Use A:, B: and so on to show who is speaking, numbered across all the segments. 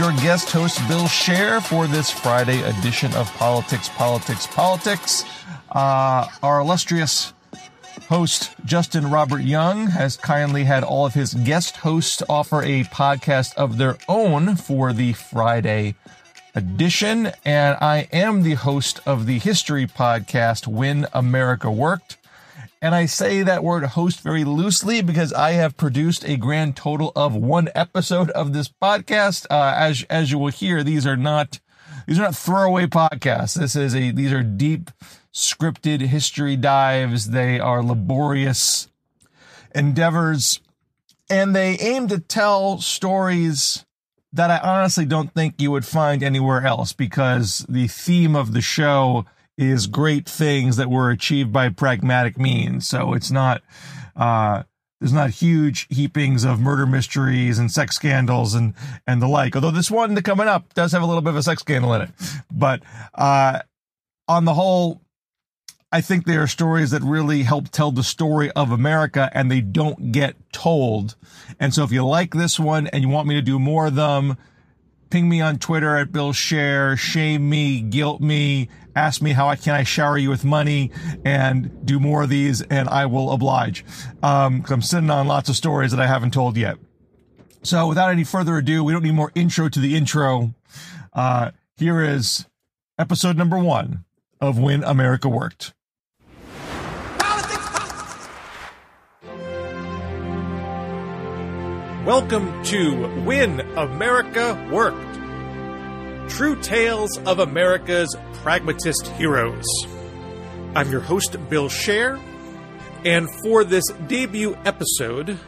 A: Your guest host, Bill Scher, for this Friday edition of Politics, Politics, Politics. Uh, our illustrious host, Justin Robert Young, has kindly had all of his guest hosts offer a podcast of their own for the Friday edition. And I am the host of the history podcast, When America Worked. And I say that word host very loosely because I have produced a grand total of one episode of this podcast. Uh, as, as you will hear, these are not, these are not throwaway podcasts. This is a, these are deep scripted history dives. They are laborious endeavors and they aim to tell stories that I honestly don't think you would find anywhere else because the theme of the show is great things that were achieved by pragmatic means. So it's not, uh, there's not huge heapings of murder mysteries and sex scandals and, and the like. Although this one that coming up does have a little bit of a sex scandal in it. But, uh, on the whole, I think they are stories that really help tell the story of America and they don't get told. And so if you like this one and you want me to do more of them, ping me on Twitter at Bill Scher, shame me, guilt me, ask me how I can I shower you with money and do more of these and I will oblige. Um, I'm sitting on lots of stories that I haven't told yet. So without any further ado, we don't need more intro to the intro. Uh, here is episode number one of When America Worked.
B: Welcome to When America Worked. True Tales of America's Pragmatist Heroes. I'm your host, Bill Scher, and for this debut episode,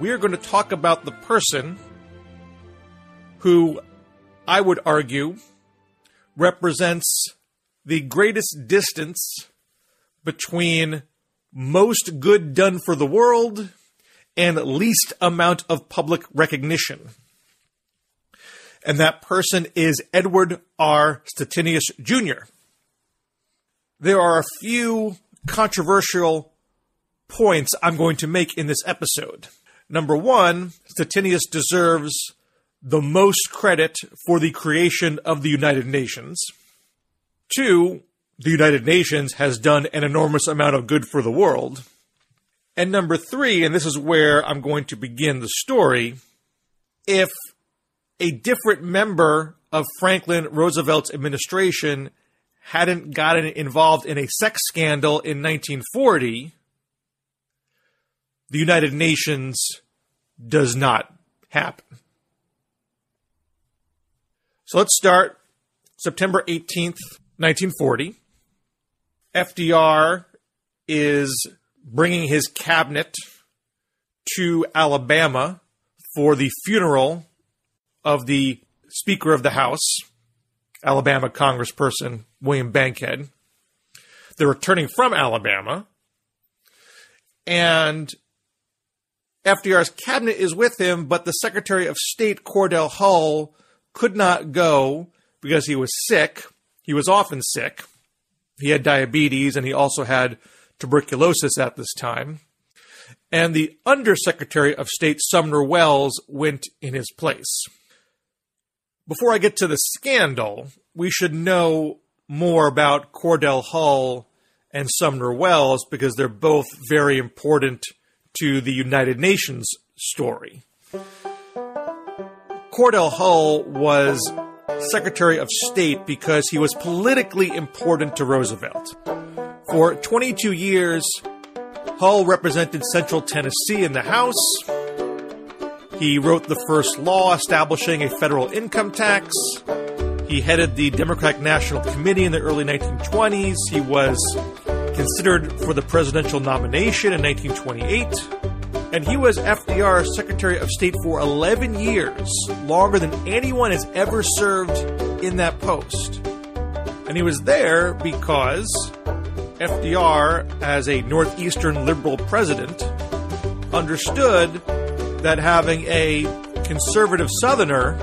B: we are going to talk about the person who I would argue represents the greatest distance between most good done for the world and least amount of public recognition. And that person is Edward R. Stettinius Jr. There are a few controversial points I'm going to make in this episode. Number one, Stettinius deserves the most credit for the creation of the United Nations. Two, the United Nations has done an enormous amount of good for the world. And number three, and this is where I'm going to begin the story, if a different member of Franklin Roosevelt's administration hadn't gotten involved in a sex scandal in 1940, the United Nations does not happen. So let's start September 18th, 1940. FDR is bringing his cabinet to Alabama for the funeral of the Speaker of the House, Alabama Congressperson William Bankhead. They're returning from Alabama, and FDR's cabinet is with him, but the Secretary of State, Cordell Hull, could not go because he was sick. He was often sick. He had diabetes and he also had tuberculosis at this time. And the Undersecretary of State, Sumner Welles, went in his place. Before I get to the scandal, we should know more about Cordell Hull and Sumner Welles because they're both very important to the United Nations story. Cordell Hull was Secretary of State because he was politically important to Roosevelt. For 22 years, Hull represented Central Tennessee in the House. He wrote the first law establishing a federal income tax. He headed the Democratic National Committee in the early 1920s. He was considered for the presidential nomination in 1928. And he was FDR's Secretary of State for 11 years, longer than anyone has ever served in that post. And he was there because FDR, as a Northeastern liberal president, understood that having a conservative Southerner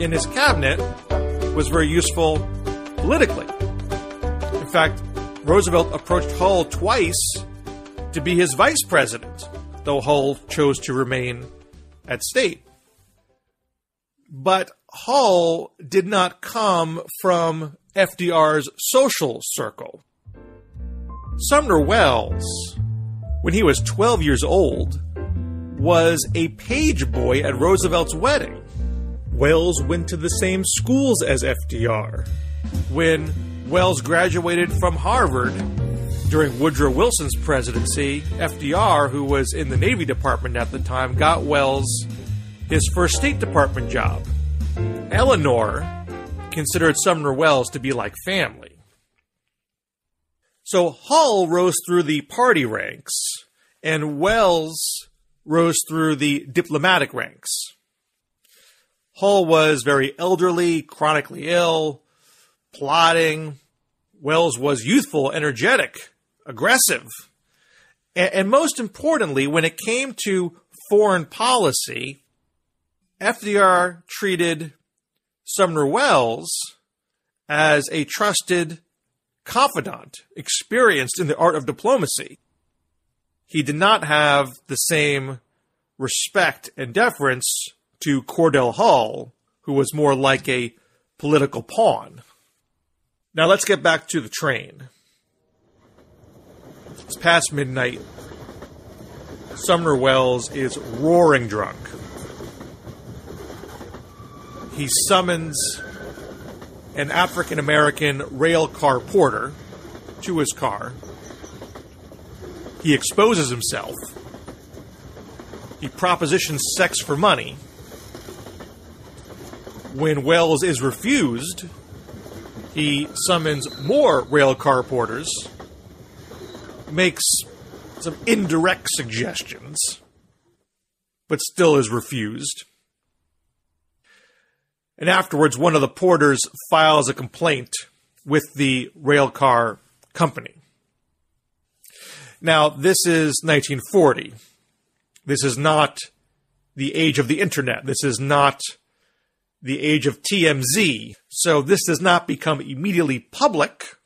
B: in his cabinet was very useful politically. In fact, Roosevelt approached Hull twice to be his vice president, though Hull chose to remain at state. But Hull did not come from FDR's social circle. Sumner Welles, when he was 12 years old, was a page boy at Roosevelt's wedding. Welles went to the same schools as FDR. When Welles graduated from Harvard during Woodrow Wilson's presidency, FDR, who was in the Navy Department at the time, got Welles his first State Department job. Eleanor considered Sumner Welles to be like family. So Hull rose through the party ranks, and Welles rose through the diplomatic ranks. Hull was very elderly, chronically ill, plotting. Welles was youthful, energetic, aggressive. And, and most importantly, when it came to foreign policy, FDR treated Sumner Welles as a trusted confidant, experienced in the art of diplomacy. He did not have the same respect and deference to Cordell Hull, who was more like a political pawn. Now let's get back to the train. It's past midnight. Sumner Welles is roaring drunk. He summons an African American rail car porter to his car. He exposes himself. He propositions sex for money. When Welles is refused, he summons more rail car porters, makes some indirect suggestions, but still is refused. And afterwards, one of the porters files a complaint with the railcar company. Now, this is 1940. This is not the age of the internet. This is not the age of TMZ. So this does not become immediately public.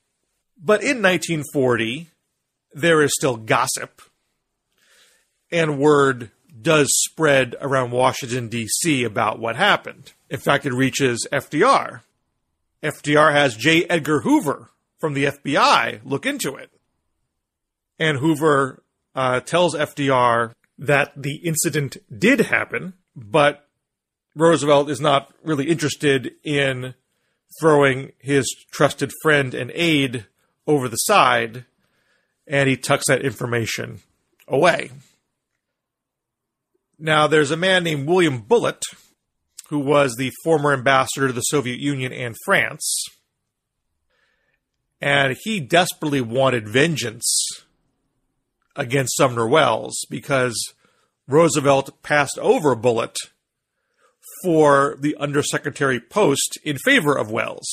B: But in 1940, there is still gossip. And word does spread around Washington, D.C. about what happened. In fact, it reaches FDR. FDR has J. Edgar Hoover from the FBI look into it. And Hoover uh, tells FDR that the incident did happen, but Roosevelt is not really interested in throwing his trusted friend and aide over the side, and he tucks that information away. Now, there's a man named William Bullitt, who was the former ambassador to the Soviet Union and France, and he desperately wanted vengeance against Sumner Welles because Roosevelt passed over Bullitt for the undersecretary post in favor of Welles.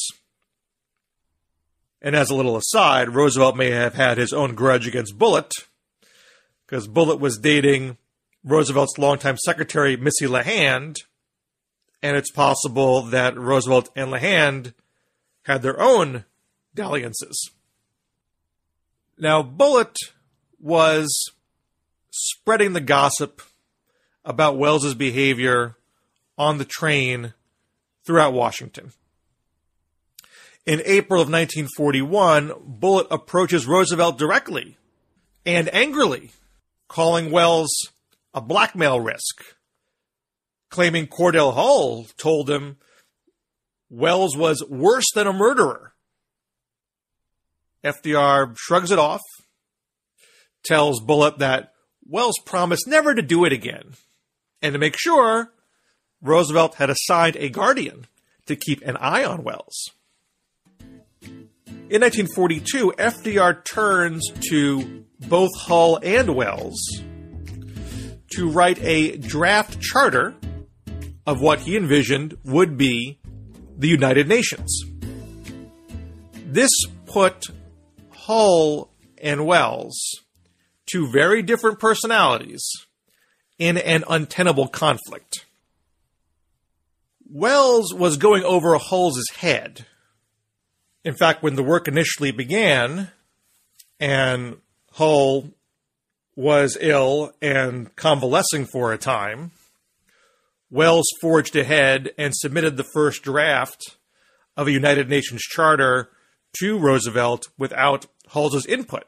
B: And as a little aside, Roosevelt may have had his own grudge against Bullitt because Bullitt was dating Roosevelt's longtime secretary, Missy LeHand, and it's possible that Roosevelt and LeHand had their own dalliances. Now, Bullitt was spreading the gossip about Welles's behavior on the train throughout Washington. In April of 1941, Bullitt approaches Roosevelt directly and angrily, calling Welles a blackmail risk, claiming Cordell Hull told him Welles was worse than a murderer. FDR shrugs it off, tells Bullitt that Welles promised never to do it again, and to make sure, Roosevelt had assigned a guardian to keep an eye on Welles. In 1942, FDR turns to both Hull and Welles to write a draft charter of what he envisioned would be the United Nations. This put Hull and Welles, two very different personalities, in an untenable conflict. Welles was going over Hull's head. In fact, when the work initially began, and Hull was ill and convalescing for a time, Welles forged ahead and submitted the first draft of a United Nations charter to Roosevelt without Hull's input.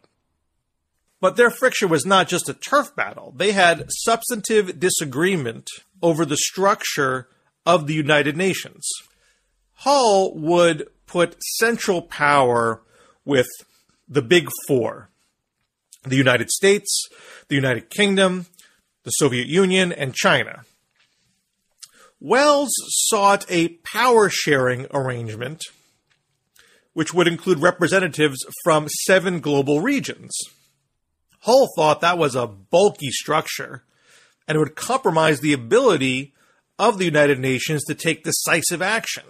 B: But their friction was not just a turf battle. They had substantive disagreement over the structure of the United Nations. Hull would put central power with the big four the United States, the United Kingdom, the Soviet Union, and China. Welles sought a power sharing arrangement which would include representatives from seven global regions. Hull thought that was a bulky structure and it would compromise the ability of the United Nations to take decisive action.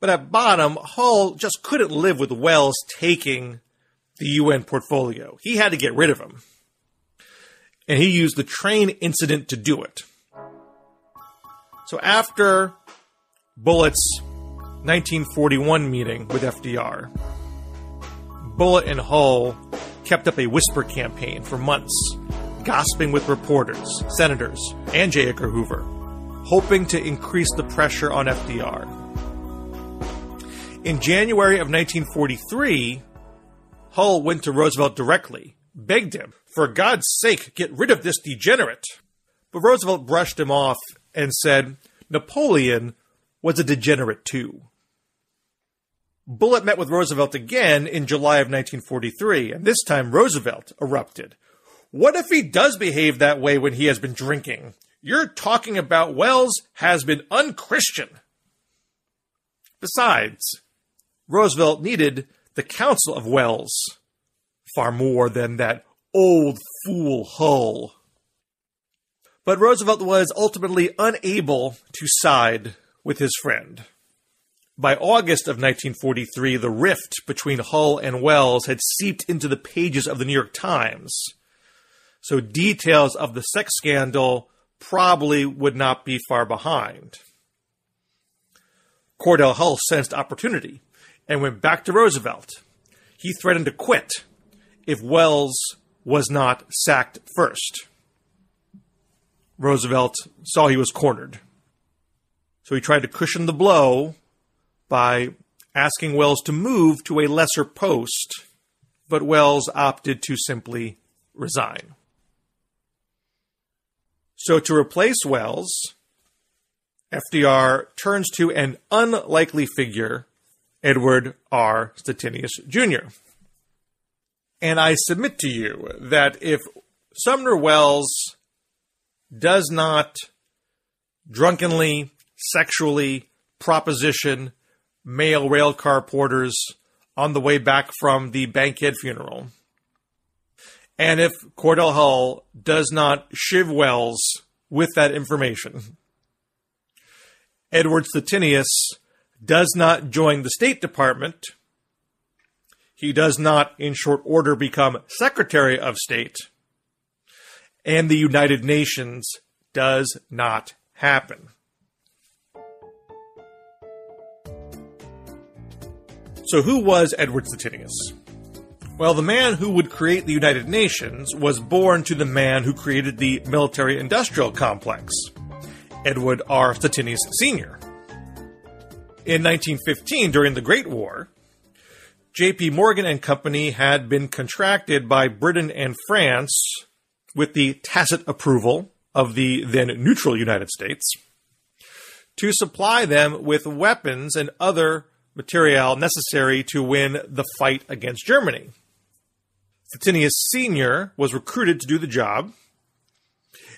B: But at bottom, Hull just couldn't live with Welles taking the UN portfolio. He had to get rid of him. And he used the train incident to do it. So after Bullitt's 1941 meeting with FDR, Bullitt and Hull kept up a whisper campaign for months, gossiping with reporters, senators, and J. Edgar Hoover, hoping to increase the pressure on FDR. In January of 1943, Hull went to Roosevelt directly, begged him, for God's sake, get rid of this degenerate. But Roosevelt brushed him off and said Napoleon was a degenerate too. Bullitt met with Roosevelt again in July of 1943, and this time Roosevelt erupted. What if he does behave that way when he has been drinking? You're talking about Welles has been unchristian. Besides, Roosevelt needed the counsel of Welles far more than that old fool Hull. But Roosevelt was ultimately unable to side with his friend. By August of 1943, the rift between Hull and Welles had seeped into the pages of the New York Times. So details of the sex scandal probably would not be far behind. Cordell Hull sensed opportunity and went back to Roosevelt. He threatened to quit if Welles was not sacked first. Roosevelt saw he was cornered. So he tried to cushion the blow by asking Welles to move to a lesser post, but Welles opted to simply resign. So to replace Welles, FDR turns to an unlikely figure, Edward R. Stettinius Jr. And I submit to you that if Sumner Welles does not drunkenly, sexually proposition male railcar porters on the way back from the Bankhead funeral. And if Cordell Hull does not shiv Welles with that information, Edward Stettinius does not join the State Department. He does not, in short order, become Secretary of State and the United Nations does not happen. So, who was Edward Stettinius? Well, the man who would create the United Nations was born to the man who created the military industrial complex, Edward R. Stettinius Sr. In 1915, during the Great War, J.P. Morgan and Company had been contracted by Britain and France with the tacit approval of the then neutral United States, to supply them with weapons and other material necessary to win the fight against Germany. Stettinius Sr. was recruited to do the job,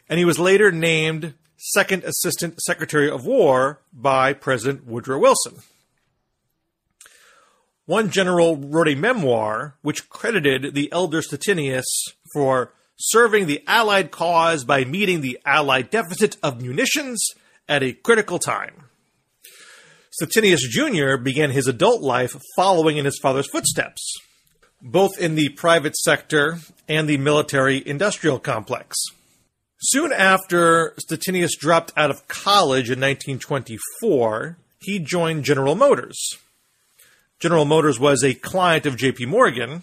B: and he was later named Second Assistant Secretary of War by President Woodrow Wilson. One general wrote a memoir which credited the elder Stettinius for serving the Allied cause by meeting the Allied deficit of munitions at a critical time. Stettinius Jr. began his adult life following in his father's footsteps, both in the private sector and the military industrial complex. Soon after Stettinius dropped out of college in 1924, he joined General Motors. General Motors was a client of JP Morgan,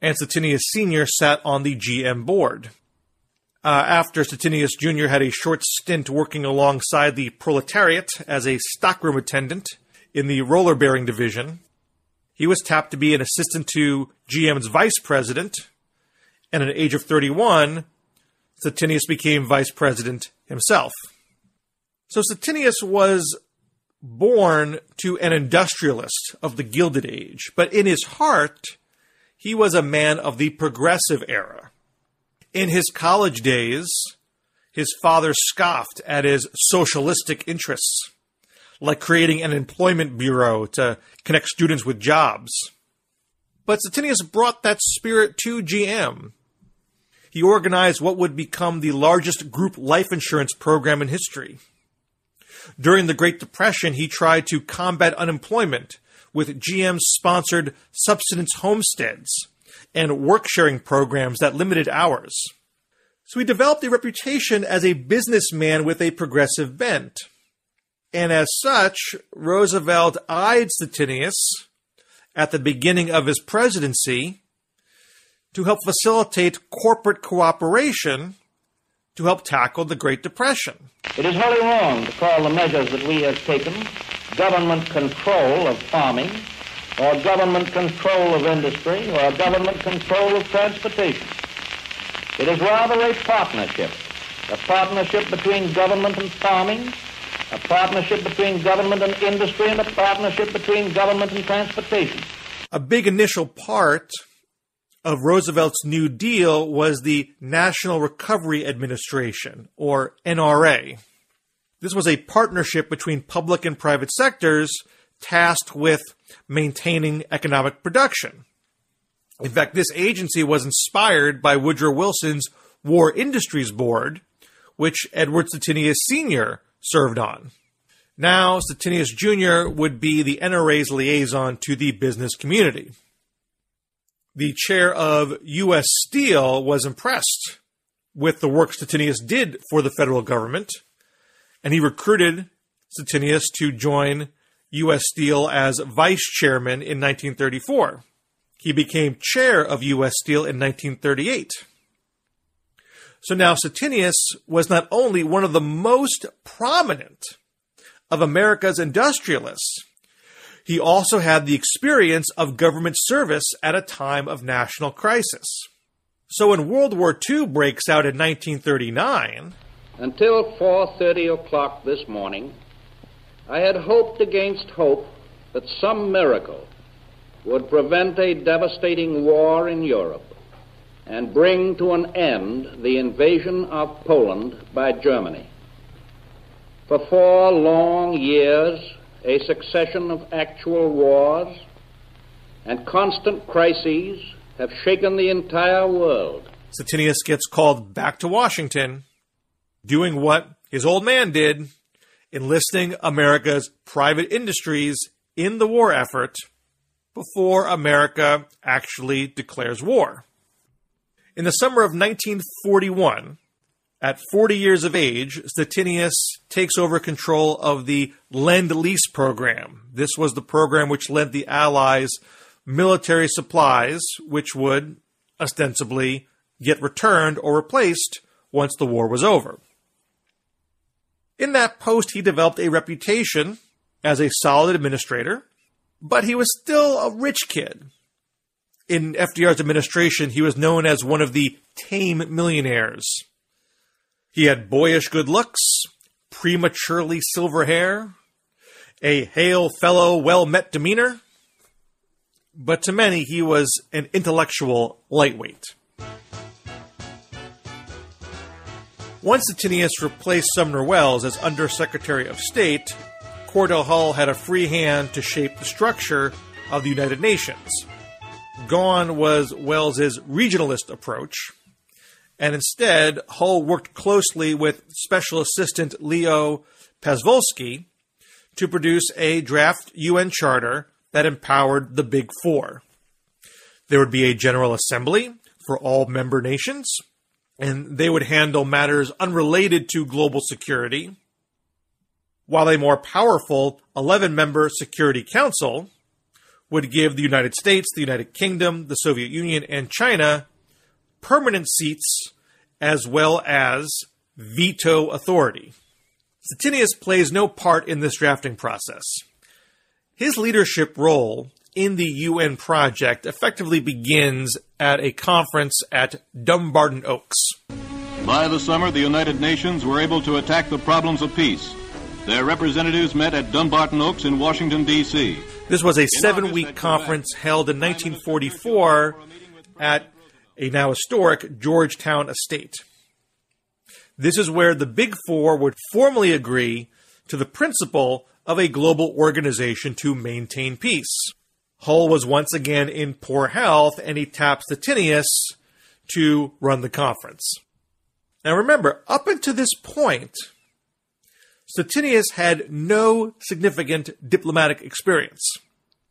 B: and Stettinius Sr. sat on the GM board. Uh, after Stettinius Jr. had a short stint working alongside the proletariat as a stockroom attendant in the roller bearing division, he was tapped to be an assistant to GM's vice president, and at the age of 31, Stettinius became vice president himself. So Stettinius was born to an industrialist of the Gilded Age, but in his heart, he was a man of the progressive era. In his college days, his father scoffed at his socialistic interests, like creating an employment bureau to connect students with jobs. But Stettinius brought that spirit to GM he organized what would become the largest group life insurance program in history. During the Great Depression, he tried to combat unemployment with GM sponsored subsistence homesteads and work sharing programs that limited hours. So he developed a reputation as a businessman with a progressive bent. And as such, Roosevelt eyed Stettinius at the beginning of his presidency to help facilitate corporate cooperation to help tackle the Great Depression.
C: It is wholly wrong to call the measures that we have taken government control of farming or government control of industry or government control of transportation. It is rather a partnership, a partnership between government and farming, a partnership between government and industry, and a partnership between government and transportation.
B: A big initial part of Roosevelt's New Deal was the National Recovery Administration, or NRA. This was a partnership between public and private sectors tasked with maintaining economic production. In fact, this agency was inspired by Woodrow Wilson's War Industries Board, which Edward Stettinius Sr. served on. Now, Stettinius Jr. would be the NRA's liaison to the business community the chair of U.S. Steel was impressed with the work Stettinius did for the federal government, and he recruited Stettinius to join U.S. Steel as vice chairman in 1934. He became chair of U.S. Steel in 1938. So now Stettinius was not only one of the most prominent of America's industrialists, he also had the experience of government service at a time of national crisis. So when World War II breaks out in 1939,
C: until 4:30 o'clock this morning, I had hoped against hope that some miracle would prevent a devastating war in Europe and bring to an end the invasion of Poland by Germany. For four long years, a succession of actual wars and constant crises have shaken the entire world.
B: Stettinius gets called back to Washington, doing what his old man did, enlisting America's private industries in the war effort before America actually declares war. In the summer of 1941, at 40 years of age, Stettinius takes over control of the Lend Lease program. This was the program which lent the Allies military supplies, which would ostensibly get returned or replaced once the war was over. In that post, he developed a reputation as a solid administrator, but he was still a rich kid. In FDR's administration, he was known as one of the tame millionaires. He had boyish good looks, prematurely silver hair, a hail fellow, well met demeanor, but to many he was an intellectual lightweight. Once Stettinius replaced Sumner Welles as Undersecretary of State, Cordell Hull had a free hand to shape the structure of the United Nations. Gone was Welles's regionalist approach, and instead Hull worked closely with Special Assistant Leo Pasvolsky to produce a draft UN charter that empowered the Big Four. There would be a General Assembly for all member nations, and they would handle matters unrelated to global security, while a more powerful 11 member Security Council would give the United States, the United Kingdom, the Soviet Union, and China permanent seats as well as veto authority. Stettinius plays no part in this drafting process. His leadership role in the UN project effectively begins at a conference at Dumbarton Oaks.
D: By the summer, the United Nations were able to attack the problems of peace. Their representatives met at Dumbarton Oaks in Washington, D.C.
B: This was a seven week conference held in 1944 at a now historic Georgetown estate. This is where the Big Four would formally agree to the principle of a global organization to maintain peace. Hull was once again in poor health, and he tapped Stettinius to run the conference. Now remember, up until this point, Stettinius had no significant diplomatic experience.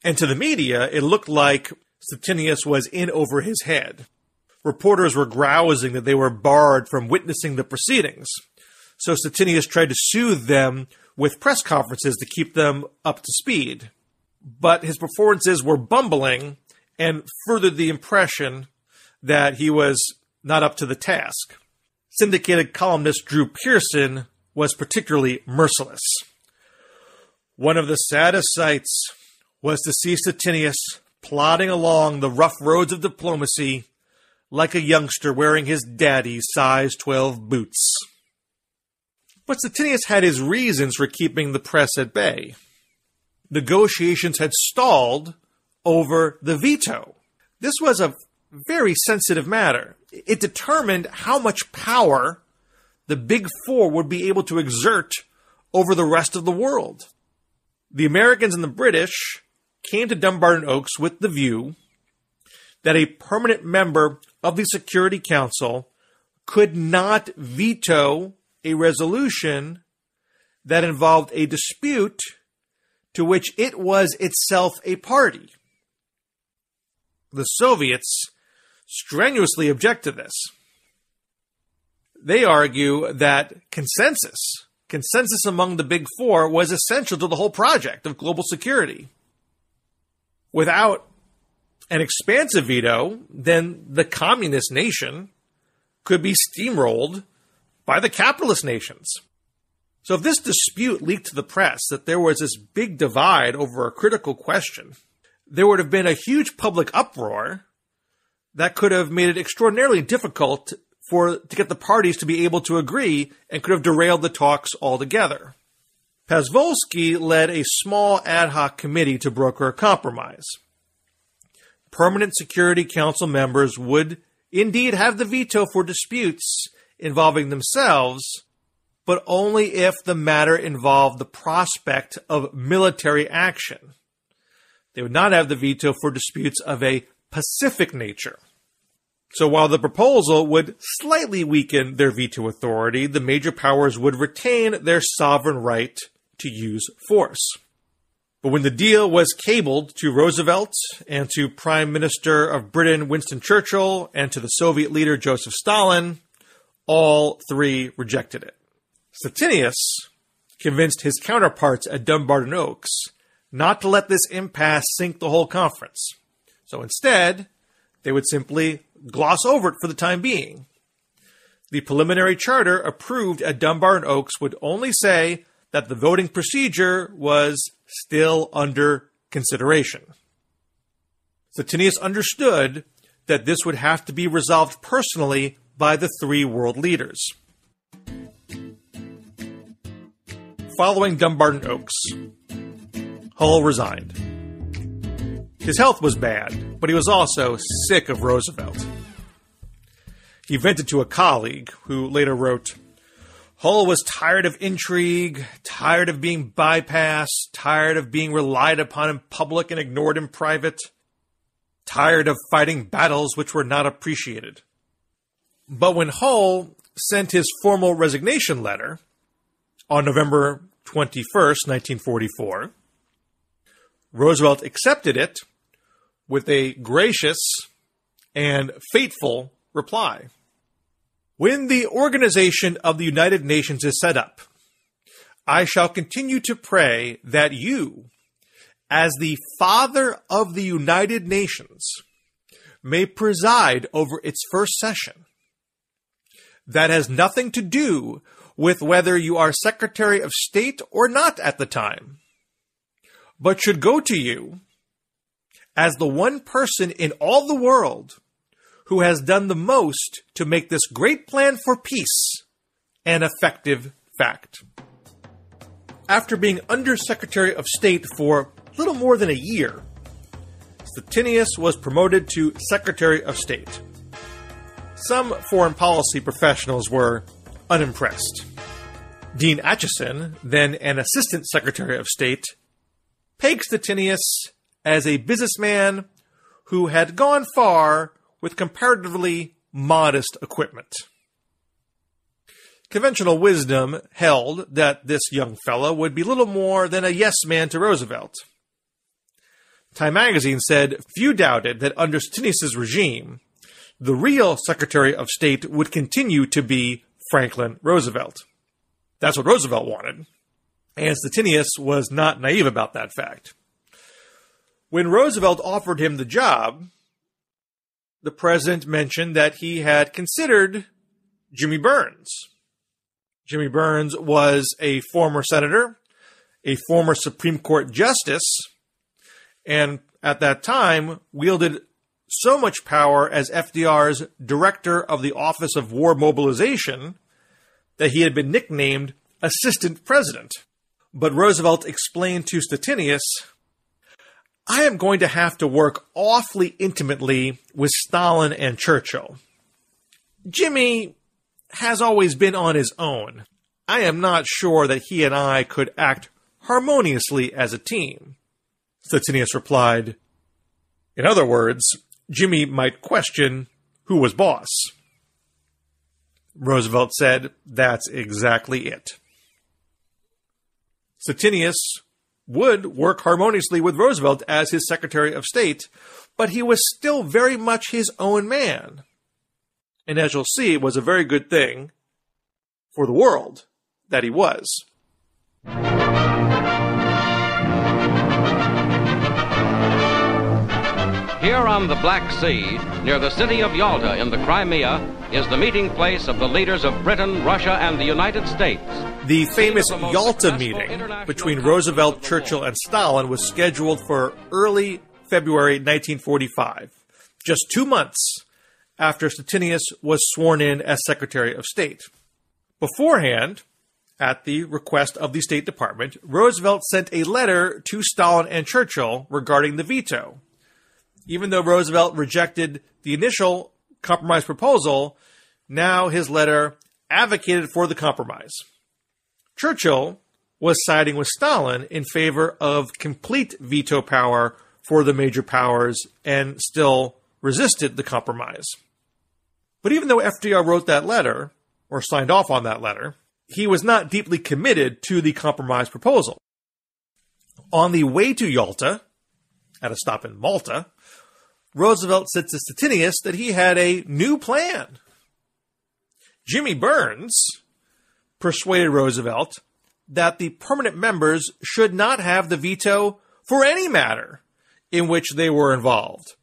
B: And to the media, it looked like Stettinius was in over his head. Reporters were grousing that they were barred from witnessing the proceedings. So Stettinius tried to soothe them with press conferences to keep them up to speed. But his performances were bumbling and furthered the impression that he was not up to the task. Syndicated columnist Drew Pearson was particularly merciless. One of the saddest sights was to see Stettinius plodding along the rough roads of diplomacy like a youngster wearing his daddy's size 12 boots. But Stettinius had his reasons for keeping the press at bay. Negotiations had stalled over the veto. This was a very sensitive matter. It determined how much power the Big Four would be able to exert over the rest of the world. The Americans and the British came to Dumbarton Oaks with the view that a permanent member of the Security Council could not veto a resolution that involved a dispute to which it was itself a party. The Soviets strenuously object to this they argue that consensus, consensus among the big four, was essential to the whole project of global security. Without an expansive veto, then the communist nation could be steamrolled by the capitalist nations. So if this dispute leaked to the press that there was this big divide over a critical question, there would have been a huge public uproar that could have made it extraordinarily difficult for to get the parties to be able to agree and could have derailed the talks altogether. Pasvolsky led a small ad hoc committee to broker a compromise. Permanent Security Council members would indeed have the veto for disputes involving themselves, but only if the matter involved the prospect of military action. They would not have the veto for disputes of a pacific nature. So while the proposal would slightly weaken their veto authority, the major powers would retain their sovereign right to use force. But when the deal was cabled to Roosevelt and to Prime Minister of Britain Winston Churchill and to the Soviet leader Joseph Stalin, all three rejected it. Stettinius convinced his counterparts at Dumbarton Oaks not to let this impasse sink the whole conference. So instead, they would simply gloss over it for the time being. The preliminary charter approved at Dumbarton Oaks would only say that the voting procedure was still under consideration. Stettinius understood that this would have to be resolved personally by the three world leaders. Following Dumbarton Oaks, Hull resigned. His health was bad, but he was also sick of Roosevelt. He vented to a colleague who later wrote, Hull was tired of intrigue, tired of being bypassed, tired of being relied upon in public and ignored in private, tired of fighting battles which were not appreciated. But when Hull sent his formal resignation letter on November 21st, 1944, Roosevelt accepted it with a gracious and fateful reply. When the Organization of the United Nations is set up, I shall continue to pray that you, as the Father of the United Nations, may preside over its first session. That has nothing to do with whether you are Secretary of State or not at the time, but should go to you as the one person in all the world who has done the most to make this great plan for peace an effective fact. After being Undersecretary of State for little more than a year, Stettinius was promoted to Secretary of State. Some foreign policy professionals were unimpressed. Dean Acheson, then an Assistant Secretary of State, pegged Stettinius as a businessman who had gone far with comparatively modest equipment. Conventional wisdom held that this young fellow would be little more than a yes man to Roosevelt. Time magazine said few doubted that under Stettinius's regime, the real Secretary of State would continue to be Franklin Roosevelt. That's what Roosevelt wanted, and Stettinius was not naive about that fact. When Roosevelt offered him the job, the president mentioned that he had considered Jimmy Byrnes. Jimmy Byrnes was a former senator, a former Supreme Court justice, and at that time wielded so much power as FDR's director of the Office of War Mobilization that he had been nicknamed Assistant President. But Roosevelt explained to Stettinius I am going to have to work awfully intimately with Stalin and Churchill. Jimmy has always been on his own. I am not sure that he and I could act harmoniously as a team. Stettinius replied, In other words, Jimmy might question who was boss. Roosevelt said, That's exactly it. Stettinius would work harmoniously with Roosevelt as his Secretary of State, but he was still very much his own man. And as you'll see, it was a very good thing for the world that he was.
E: Here on the Black Sea, near the city of Yalta in the Crimea, is the meeting place of the leaders of Britain, Russia, and the United States.
B: The famous
E: the
B: Yalta meeting between Roosevelt, Churchill, and Stalin was scheduled for early February 1945, just two months after Stettinius was sworn in as Secretary of State. Beforehand, at the request of the State Department, Roosevelt sent a letter to Stalin and Churchill regarding the veto. Even though Roosevelt rejected the initial compromise proposal, now his letter advocated for the compromise. Churchill was siding with Stalin in favor of complete veto power for the major powers and still resisted the compromise. But even though FDR wrote that letter, or signed off on that letter, he was not deeply committed to the compromise proposal. On the way to Yalta, at a stop in Malta, Roosevelt said to Stettinius that he had a new plan. Jimmy Byrnes persuaded Roosevelt that the permanent members should not have the veto for any matter in which they were involved,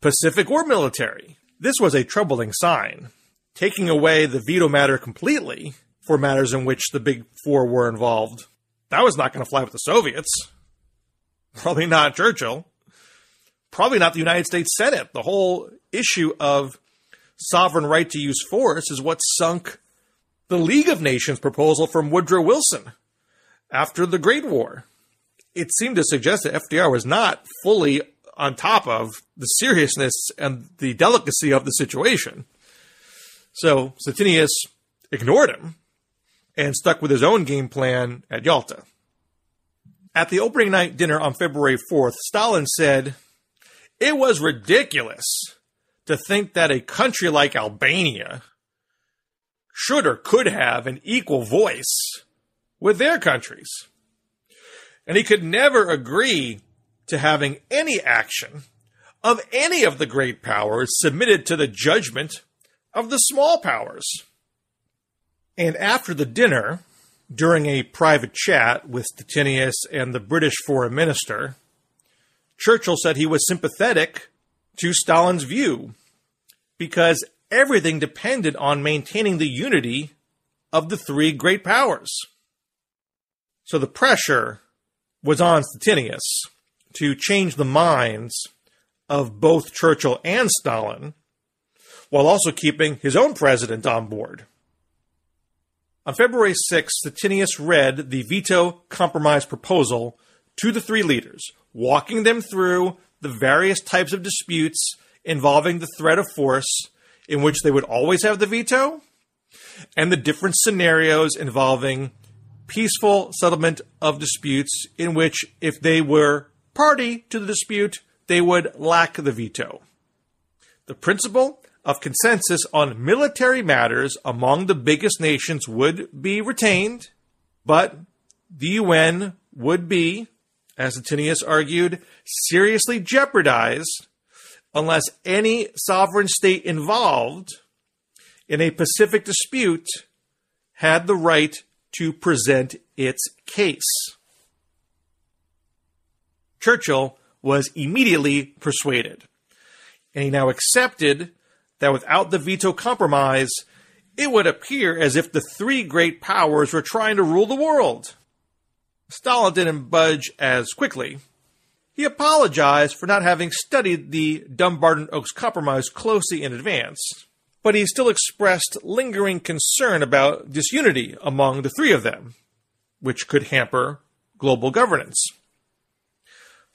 B: Pacific or military. This was a troubling sign. Taking away the veto matter completely for matters in which the Big Four were involved, that was not going to fly with the Soviets. Probably not Churchill. Probably not the United States Senate. The whole issue of sovereign right to use force is what sunk the League of Nations proposal from Woodrow Wilson after the Great War. It seemed to suggest that FDR was not fully on top of the seriousness and the delicacy of the situation. So Stettinius ignored him and stuck with his own game plan at Yalta. At the opening night dinner on February 4th, Stalin said, It was ridiculous to think that a country like Albania should or could have an equal voice with their countries. And he could never agree to having any action of any of the great powers submitted to the judgment of the small powers. And after the dinner, during a private chat with Stettinius and the British foreign minister, Churchill said he was sympathetic to Stalin's view because everything depended on maintaining the unity of the three great powers. So the pressure was on Stettinius to change the minds of both Churchill and Stalin while also keeping his own president on board. On February 6, Stettinius read the veto compromise proposal to the three leaders, walking them through the various types of disputes involving the threat of force in which they would always have the veto, and the different scenarios involving peaceful settlement of disputes in which, if they were party to the dispute, they would lack the veto. The principle of consensus on military matters among the biggest nations would be retained, but the UN would be, as Stettinius argued, seriously jeopardized unless any sovereign state involved in a Pacific dispute had the right to present its case. Churchill was immediately persuaded, and he now accepted that without the veto compromise, it would appear as if the three great powers were trying to rule the world. Stalin didn't budge as quickly. He apologized for not having studied the Dumbarton Oaks Compromise closely in advance, but he still expressed lingering concern about disunity among the three of them, which could hamper global governance.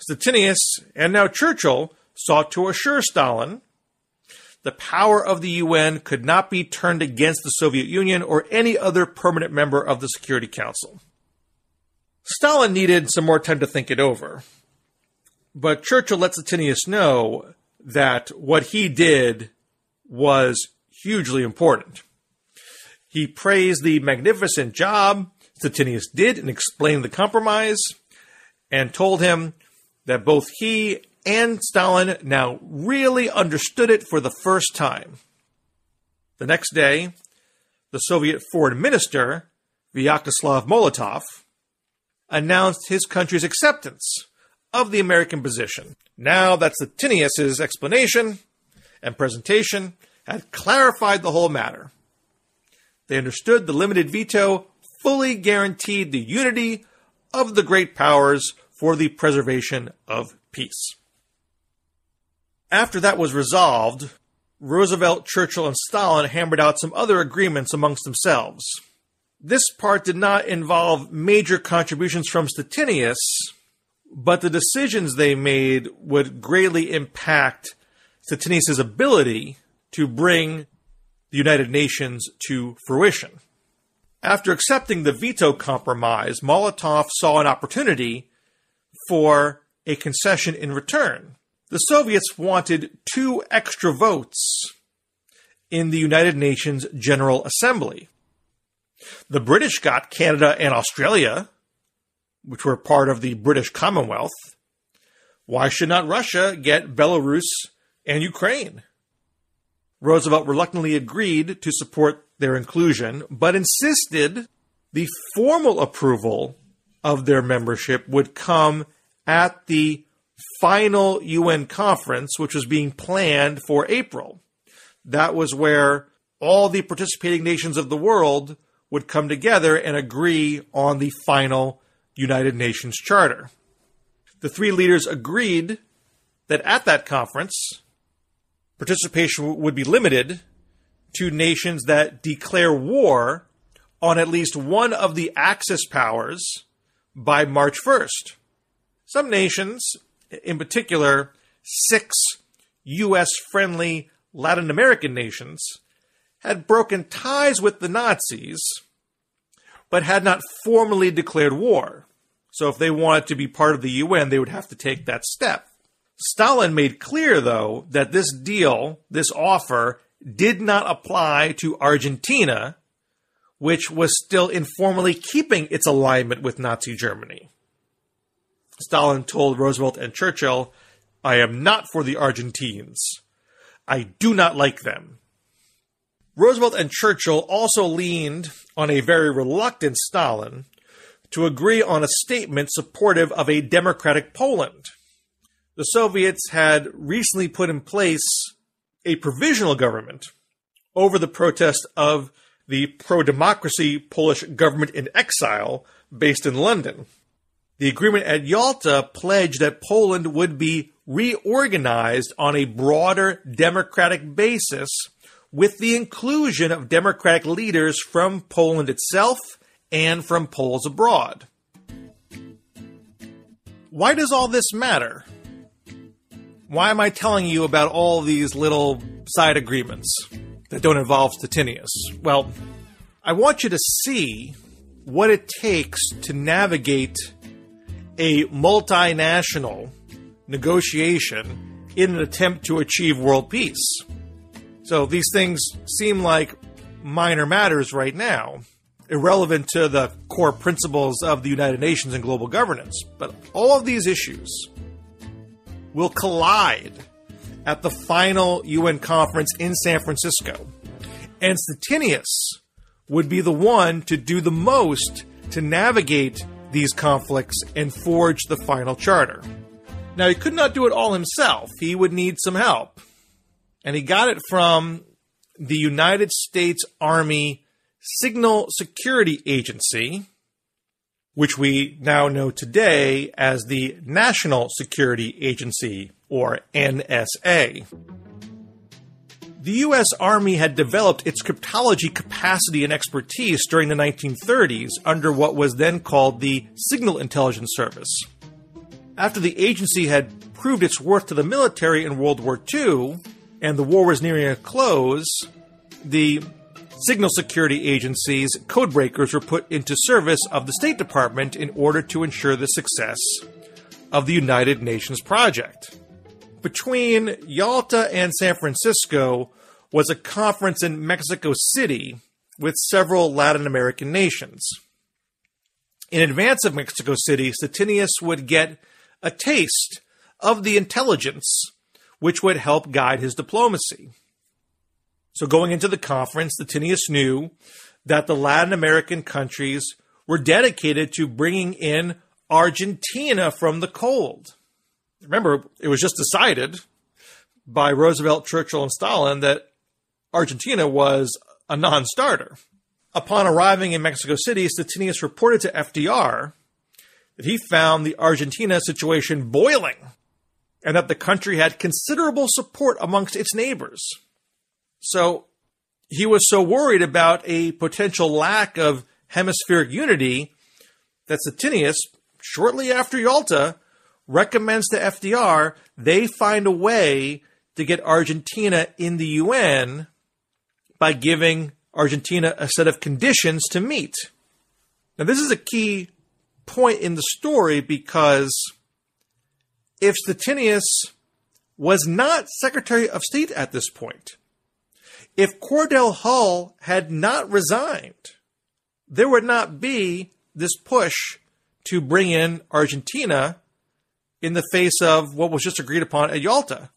B: Stettinius and now Churchill sought to assure Stalin the power of the UN could not be turned against the Soviet Union or any other permanent member of the Security Council. Stalin needed some more time to think it over. But Churchill lets Stettinius know that what he did was hugely important. He praised the magnificent job Stettinius did and explained the compromise and told him that both he and Stalin now really understood it for the first time. The next day, the Soviet foreign minister, Vyacheslav Molotov, announced his country's acceptance of the American position. Now that Stettinius's explanation and presentation had clarified the whole matter. They understood the limited veto fully guaranteed the unity of the great powers for the preservation of peace. After that was resolved, Roosevelt, Churchill, and Stalin hammered out some other agreements amongst themselves. This part did not involve major contributions from Stettinius, but the decisions they made would greatly impact Stettinius' ability to bring the United Nations to fruition. After accepting the veto compromise, Molotov saw an opportunity for a concession in return the Soviets wanted two extra votes in the United Nations General Assembly. The British got Canada and Australia, which were part of the British Commonwealth. Why should not Russia get Belarus and Ukraine? Roosevelt reluctantly agreed to support their inclusion, but insisted the formal approval of their membership would come at the final UN conference, which was being planned for April. That was where all the participating nations of the world would come together and agree on the final United Nations Charter. The three leaders agreed that at that conference, participation would be limited to nations that declare war on at least one of the Axis powers by March 1st. Some nations in particular, six U.S. friendly Latin American nations had broken ties with the Nazis but had not formally declared war. So if they wanted to be part of the UN, they would have to take that step. Stalin made clear, though, that this deal, this offer, did not apply to Argentina, which was still informally keeping its alignment with Nazi Germany. Stalin told Roosevelt and Churchill, I am not for the Argentines. I do not like them. Roosevelt and Churchill also leaned on a very reluctant Stalin to agree on a statement supportive of a democratic Poland. The Soviets had recently put in place a provisional government over the protest of the pro democracy Polish government in exile based in London. The agreement at Yalta pledged that Poland would be reorganized on a broader democratic basis with the inclusion of democratic leaders from Poland itself and from Poles abroad. Why does all this matter? Why am I telling you about all these little side agreements that don't involve Stettinius? Well, I want you to see what it takes to navigate a multinational negotiation in an attempt to achieve world peace. So these things seem like minor matters right now, irrelevant to the core principles of the United Nations and global governance. But all of these issues will collide at the final UN conference in San Francisco. And Stettinius would be the one to do the most to navigate these conflicts and forge the final charter. Now, he could not do it all himself, he would need some help. And he got it from the United States Army Signal Security Agency, which we now know today as the National Security Agency, or NSA. The U.S. Army had developed its cryptology capacity and expertise during the 1930s under what was then called the Signal Intelligence Service. After the agency had proved its worth to the military in World War II, and the war was nearing a close, the Signal Security Agency's codebreakers were put into service of the State Department in order to ensure the success of the United Nations project. Between Yalta and San Francisco was a conference in Mexico City with several Latin American nations. In advance of Mexico City, Stettinius would get a taste of the intelligence which would help guide his diplomacy. So going into the conference, Stettinius knew that the Latin American countries were dedicated to bringing in Argentina from the cold. Remember, it was just decided by Roosevelt, Churchill, and Stalin that Argentina was a non starter. Upon arriving in Mexico City, Stettinius reported to FDR that he found the Argentina situation boiling and that the country had considerable support amongst its neighbors. So he was so worried about a potential lack of hemispheric unity that Stettinius, shortly after Yalta, recommends to FDR they find a way to get Argentina in the UN by giving Argentina a set of conditions to meet. Now, this is a key point in the story because if Stettinius was not Secretary of State at this point, if Cordell Hull had not resigned, there would not be this push to bring in Argentina in the face of what was just agreed upon at Yalta.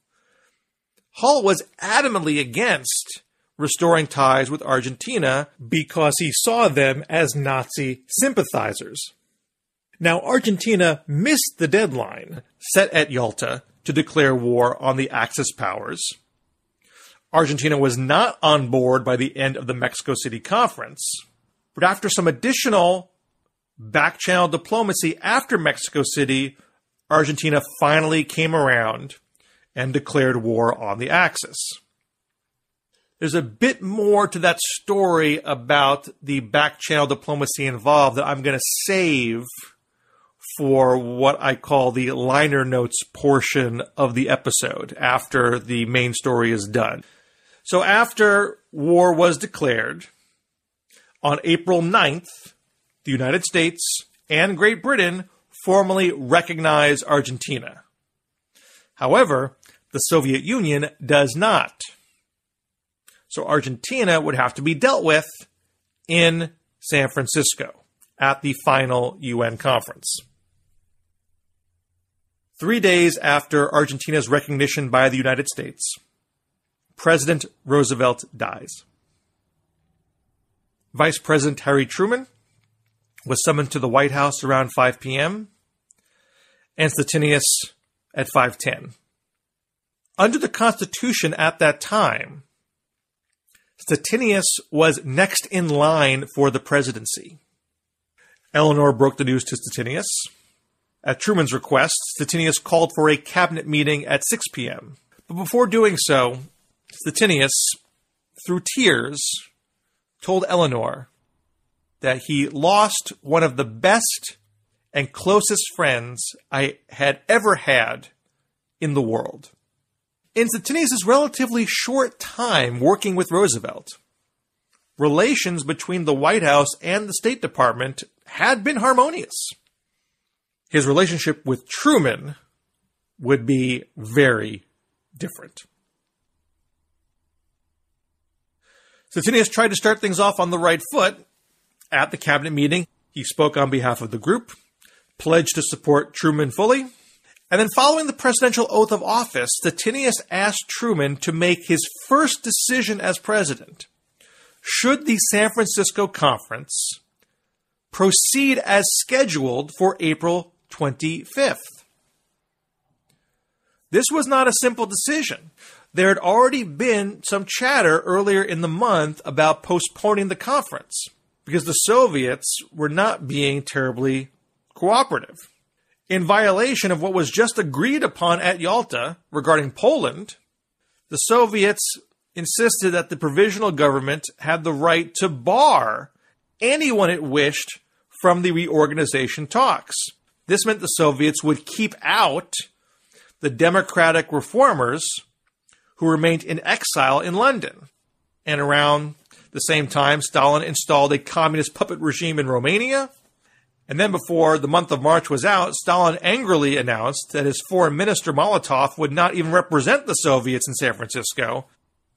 B: Hull was adamantly against restoring ties with Argentina because he saw them as Nazi sympathizers. Now, Argentina missed the deadline set at Yalta to declare war on the Axis powers Argentina was not on board by the end of the Mexico City conference. But after some additional back channel diplomacy after Mexico City, Argentina finally came around and declared war on the Axis. There's a bit more to that story about the back channel diplomacy involved that I'm going to save for what I call the liner notes portion of the episode after the main story is done. So after war was declared on April 9th, the United States and Great Britain formally recognize Argentina. However, the Soviet Union does not. So Argentina would have to be dealt with in San Francisco at the final UN conference. Three days after Argentina's recognition by the United States, President Roosevelt dies. Vice President Harry Truman was summoned to the White House around 5 p.m. and Stettinius at 5:10. Under the Constitution at that time, Stettinius was next in line for the presidency. Eleanor broke the news to Stettinius. At Truman's request, Stettinius called for a cabinet meeting at 6 p.m. But before doing so, Stettinius, through tears, told Eleanor that he lost one of the best and closest friends I had ever had in the world. In Stettinius' relatively short time working with Roosevelt, relations between the White House and the State Department had been harmonious. His relationship with Truman would be very different. Stettinius tried to start things off on the right foot. At the cabinet meeting, he spoke on behalf of the group, pledged to support Truman fully, and then following the presidential oath of office, Stettinius asked Truman to make his first decision as president. Should the San Francisco conference proceed as scheduled for April 25th? This was not a simple decision. There had already been some chatter earlier in the month about postponing the conference because the Soviets were not being terribly cooperative. In violation of what was just agreed upon at Yalta regarding Poland, the Soviets insisted that the provisional government had the right to bar anyone it wished from the reorganization talks. This meant the Soviets would keep out the democratic reformers who remained in exile in London. And around the same time, Stalin installed a communist puppet regime in Romania. And then, before the month of March was out, Stalin angrily announced that his foreign minister Molotov would not even represent the Soviets in San Francisco,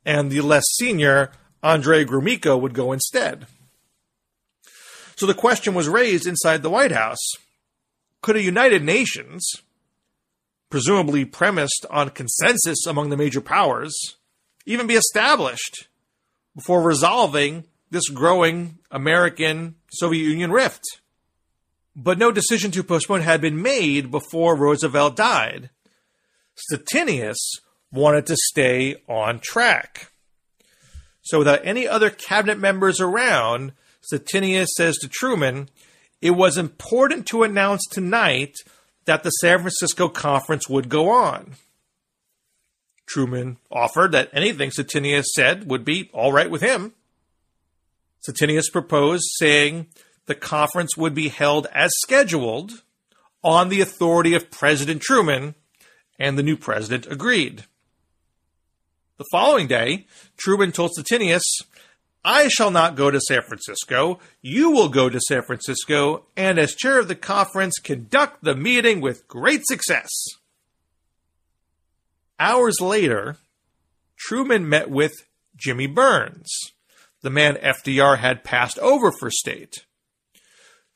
B: and the less senior Andrei Gromyko would go instead. So the question was raised inside the White House could a United Nations, presumably premised on consensus among the major powers, even be established before resolving this growing American Soviet Union rift? But no decision to postpone had been made before Roosevelt died. Stettinius wanted to stay on track. So, without any other cabinet members around, Stettinius says to Truman, it was important to announce tonight that the San Francisco conference would go on. Truman offered that anything Stettinius said would be all right with him. Stettinius proposed saying the conference would be held as scheduled on the authority of President Truman, and the new president agreed. The following day, Truman told Stettinius I shall not go to San Francisco. You will go to San Francisco and, as chair of the conference, conduct the meeting with great success. Hours later, Truman met with Jimmy Byrnes, the man FDR had passed over for state.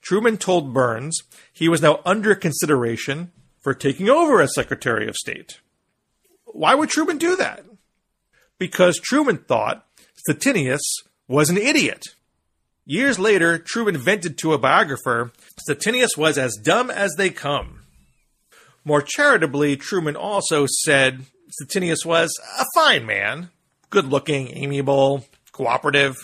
B: Truman told Byrnes he was now under consideration for taking over as Secretary of State. Why would Truman do that? Because Truman thought Stettinius was an idiot. Years later, Truman vented to a biographer Stettinius was as dumb as they come. More charitably, Truman also said Stettinius was a fine man, good looking, amiable, cooperative,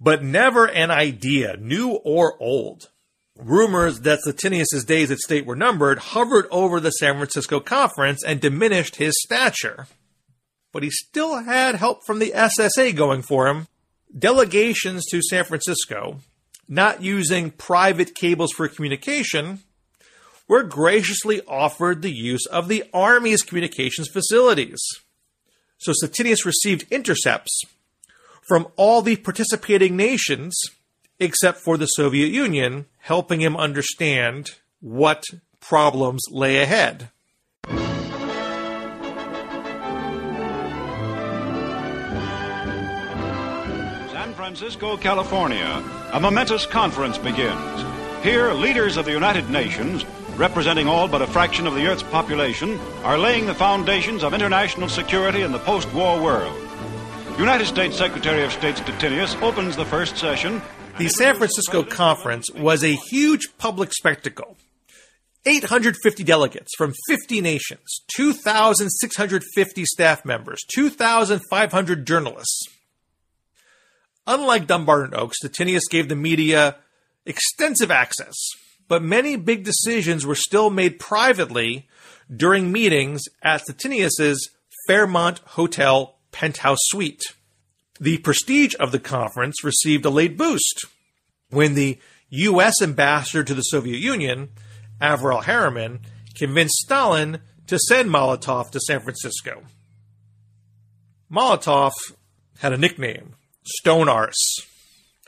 B: but never an idea, new or old. Rumors that Stettinius' days at state were numbered hovered over the San Francisco conference and diminished his stature. But he still had help from the SSA going for him delegations to San Francisco, not using private cables for communication, were graciously offered the use of the Army's communications facilities. So Stettinius received intercepts from all the participating nations except for the Soviet Union, helping him understand what problems lay ahead.
F: Francisco, California, a momentous conference begins. Here, leaders of the United Nations, representing all but a fraction of the Earth's population, are laying the foundations of international security in the post war world. United States Secretary of State Stettinius opens the first session.
B: The San Francisco conference was a huge public spectacle. 850 delegates from 50 nations, 2,650 staff members, 2,500 journalists. Unlike Dumbarton Oaks, Stettinius gave the media extensive access, but many big decisions were still made privately during meetings at Stettinius's Fairmont Hotel penthouse suite. The prestige of the conference received a late boost when the U.S. ambassador to the Soviet Union, Averell Harriman, convinced Stalin to send Molotov to San Francisco. Molotov had a nickname, Stone Arse,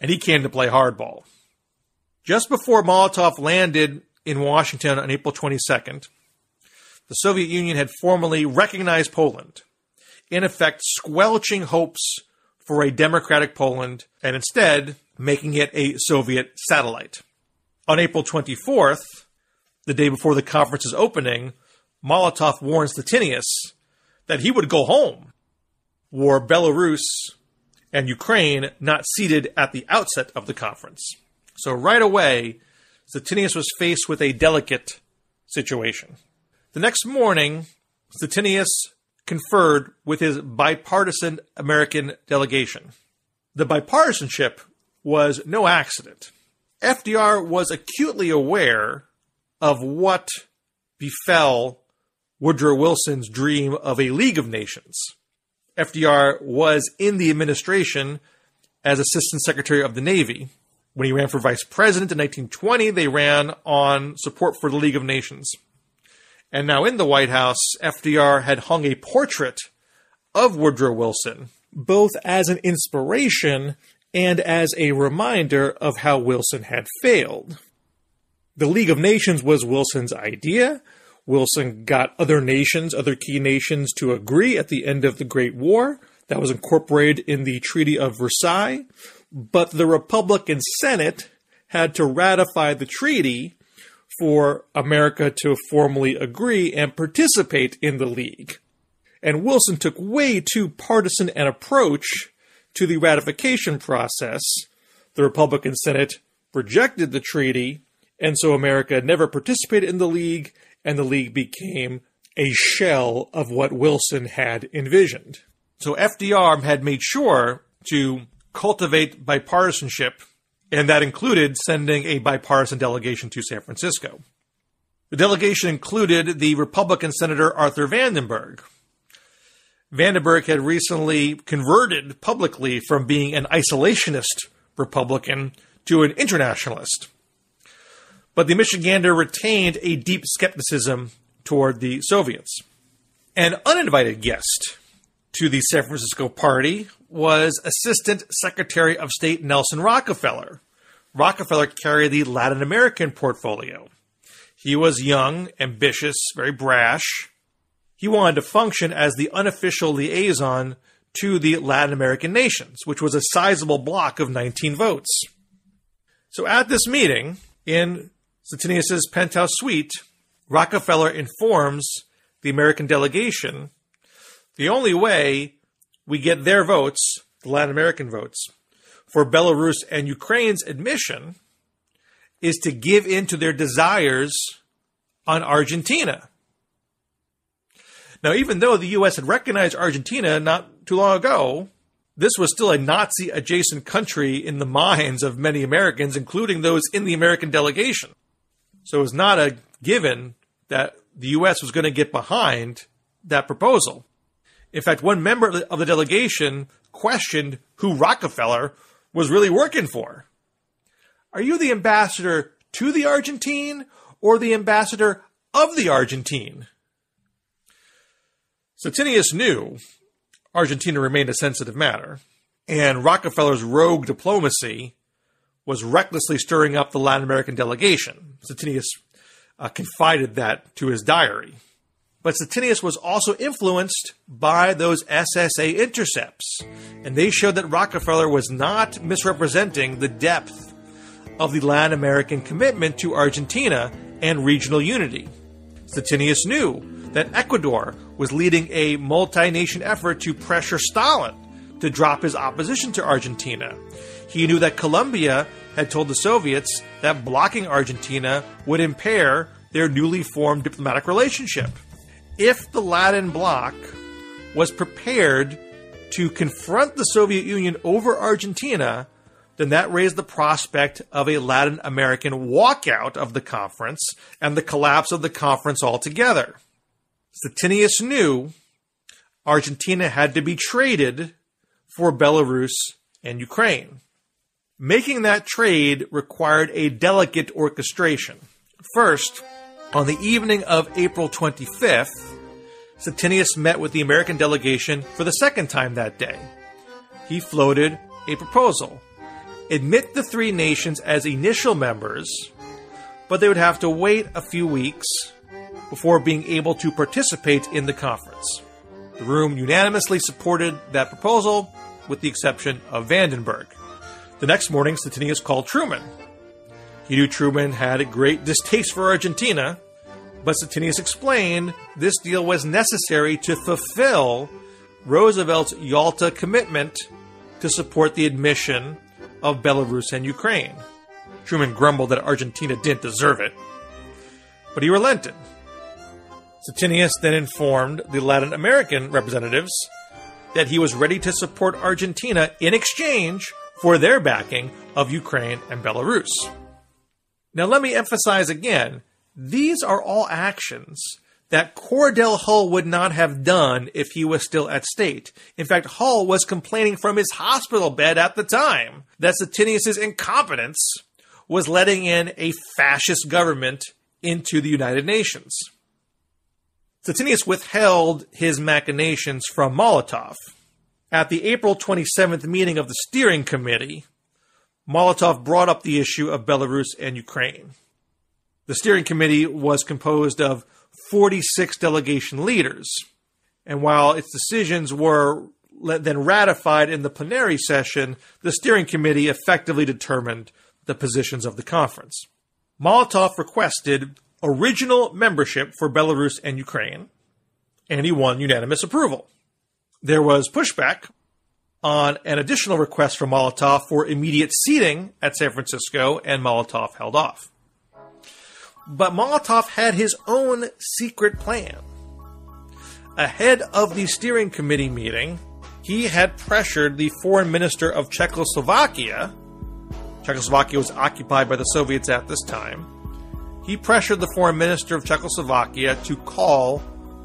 B: and he came to play hardball. Just before Molotov landed in Washington on April 22nd, the Soviet Union had formally recognized Poland, in effect squelching hopes for a democratic Poland and instead making it a Soviet satellite. On April 24th, the day before the conference's opening, Molotov warns Stettinius that he would go home were Belarus and Ukraine not seated at the outset of the conference. So right away, Stettinius was faced with a delicate situation. The next morning, Stettinius conferred with his bipartisan American delegation. The bipartisanship was no accident. FDR was acutely aware of what befell Woodrow Wilson's dream of a League of Nations. FDR was in the administration as Assistant Secretary of the Navy. When he ran for vice president in 1920, they ran on support for the League of Nations. And now in the White House, FDR had hung a portrait of Woodrow Wilson, both as an inspiration and as a reminder of how Wilson had failed. The League of Nations was Wilson's idea. Wilson got other nations, other key nations, to agree at the end of the Great War. That was incorporated in the Treaty of Versailles. But the Republican Senate had to ratify the treaty for America to formally agree and participate in the League. And Wilson took way too partisan an approach to the ratification process. The Republican Senate rejected the treaty, and so America never participated in the League, and the League became a shell of what Wilson had envisioned. So FDR had made sure to cultivate bipartisanship, and that included sending a bipartisan delegation to San Francisco. The delegation included the Republican Senator Arthur Vandenberg. Vandenberg had recently converted publicly from being an isolationist Republican to an internationalist. But the Michigander retained a deep skepticism toward the Soviets. An uninvited guest to the San Francisco party was Assistant Secretary of State Nelson Rockefeller. Rockefeller carried the Latin American portfolio. He was young, ambitious, very brash. He wanted to function as the unofficial liaison to the Latin American nations, which was a sizable block of 19 votes. So at this meeting, in Stettinius's penthouse suite, Rockefeller informs the American delegation the only way we get their votes, the Latin American votes, for Belarus and Ukraine's admission is to give in to their desires on Argentina. Now, even though the U.S. had recognized Argentina not too long ago, this was still a Nazi adjacent country in the minds of many Americans, including those in the American delegation. So it was not a given that the U.S. was going to get behind that proposal. In fact, one member of the delegation questioned who Rockefeller was really working for. Are you the ambassador to the Argentine or the ambassador of the Argentine? Stettinius knew Argentina remained a sensitive matter, and Rockefeller's rogue diplomacy was recklessly stirring up the Latin American delegation. Stettinius uh, confided that to his diary. But Stettinius was also influenced by those SSA intercepts, and they showed that Rockefeller was not misrepresenting the depth of the Latin American commitment to Argentina and regional unity. Stettinius knew that Ecuador was leading a multi nation effort to pressure Stalin to drop his opposition to Argentina. He knew that Colombia had told the Soviets that blocking Argentina would impair their newly formed diplomatic relationship. If the Latin bloc was prepared to confront the Soviet Union over Argentina, then that raised the prospect of a Latin American walkout of the conference and the collapse of the conference altogether. Stettinius knew Argentina had to be traded for Belarus and Ukraine. Making that trade required a delicate orchestration. First, on the evening of April 25th, Stettinius met with the American delegation for the second time that day. He floated a proposal admit the three nations as initial members, but they would have to wait a few weeks before being able to participate in the conference. The room unanimously supported that proposal, with the exception of Vandenberg. The next morning, Stettinius called Truman. He knew Truman had a great distaste for Argentina, but Stettinius explained this deal was necessary to fulfill Roosevelt's Yalta commitment to support the admission of Belarus and Ukraine. Truman grumbled that Argentina didn't deserve it, but he relented. Stettinius then informed the Latin American representatives that he was ready to support Argentina in exchange for their backing of Ukraine and Belarus. Now, let me emphasize again these are all actions that Cordell Hull would not have done if he was still at state. In fact, Hull was complaining from his hospital bed at the time that Stettinius' incompetence was letting in a fascist government into the United Nations. Stettinius withheld his machinations from Molotov. At the April 27th meeting of the steering committee, Molotov brought up the issue of Belarus and Ukraine. The steering committee was composed of 46 delegation leaders, and while its decisions were then ratified in the plenary session, the steering committee effectively determined the positions of the conference. Molotov requested original membership for Belarus and Ukraine, and he won unanimous approval. There was pushback on an additional request from Molotov for immediate seating at San Francisco, and Molotov held off. But Molotov had his own secret plan. Ahead of the steering committee meeting, he had pressured the foreign minister of Czechoslovakia. Czechoslovakia was occupied by the Soviets at this time. He pressured the foreign minister of Czechoslovakia to call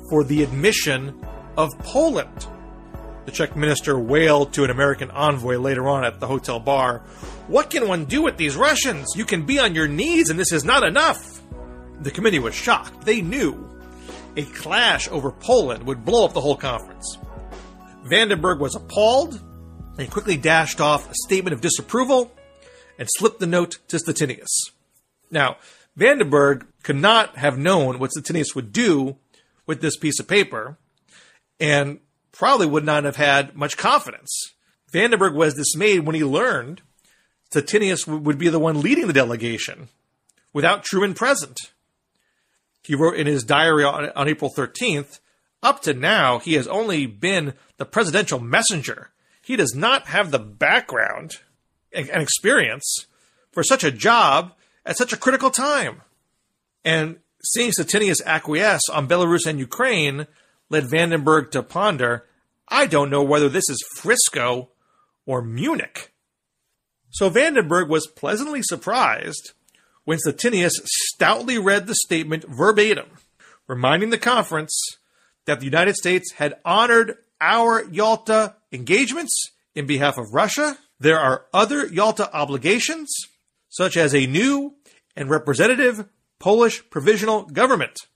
B: for the admission of Poland. The Czech minister wailed to an American envoy later on at the hotel bar, What can one do with these Russians? You can be on your knees, and this is not enough. The committee was shocked. They knew a clash over Poland would blow up the whole conference. Vandenberg was appalled and quickly dashed off a statement of disapproval and slipped the note to Stettinius. Now, Vandenberg could not have known what Stettinius would do with this piece of paper and probably would not have had much confidence. Vandenberg was dismayed when he learned Stettinius would be the one leading the delegation without Truman present. He wrote in his diary on, on April 13th, up to now, he has only been the presidential messenger. He does not have the background and experience for such a job at such a critical time. And seeing Stettinius acquiesce on Belarus and Ukraine led Vandenberg to ponder I don't know whether this is Frisco or Munich. So Vandenberg was pleasantly surprised when Stettinius stoutly read the statement verbatim, reminding the conference that the United States had honored our Yalta engagements in behalf of Russia. There are other Yalta obligations, such as a new and representative Polish provisional government.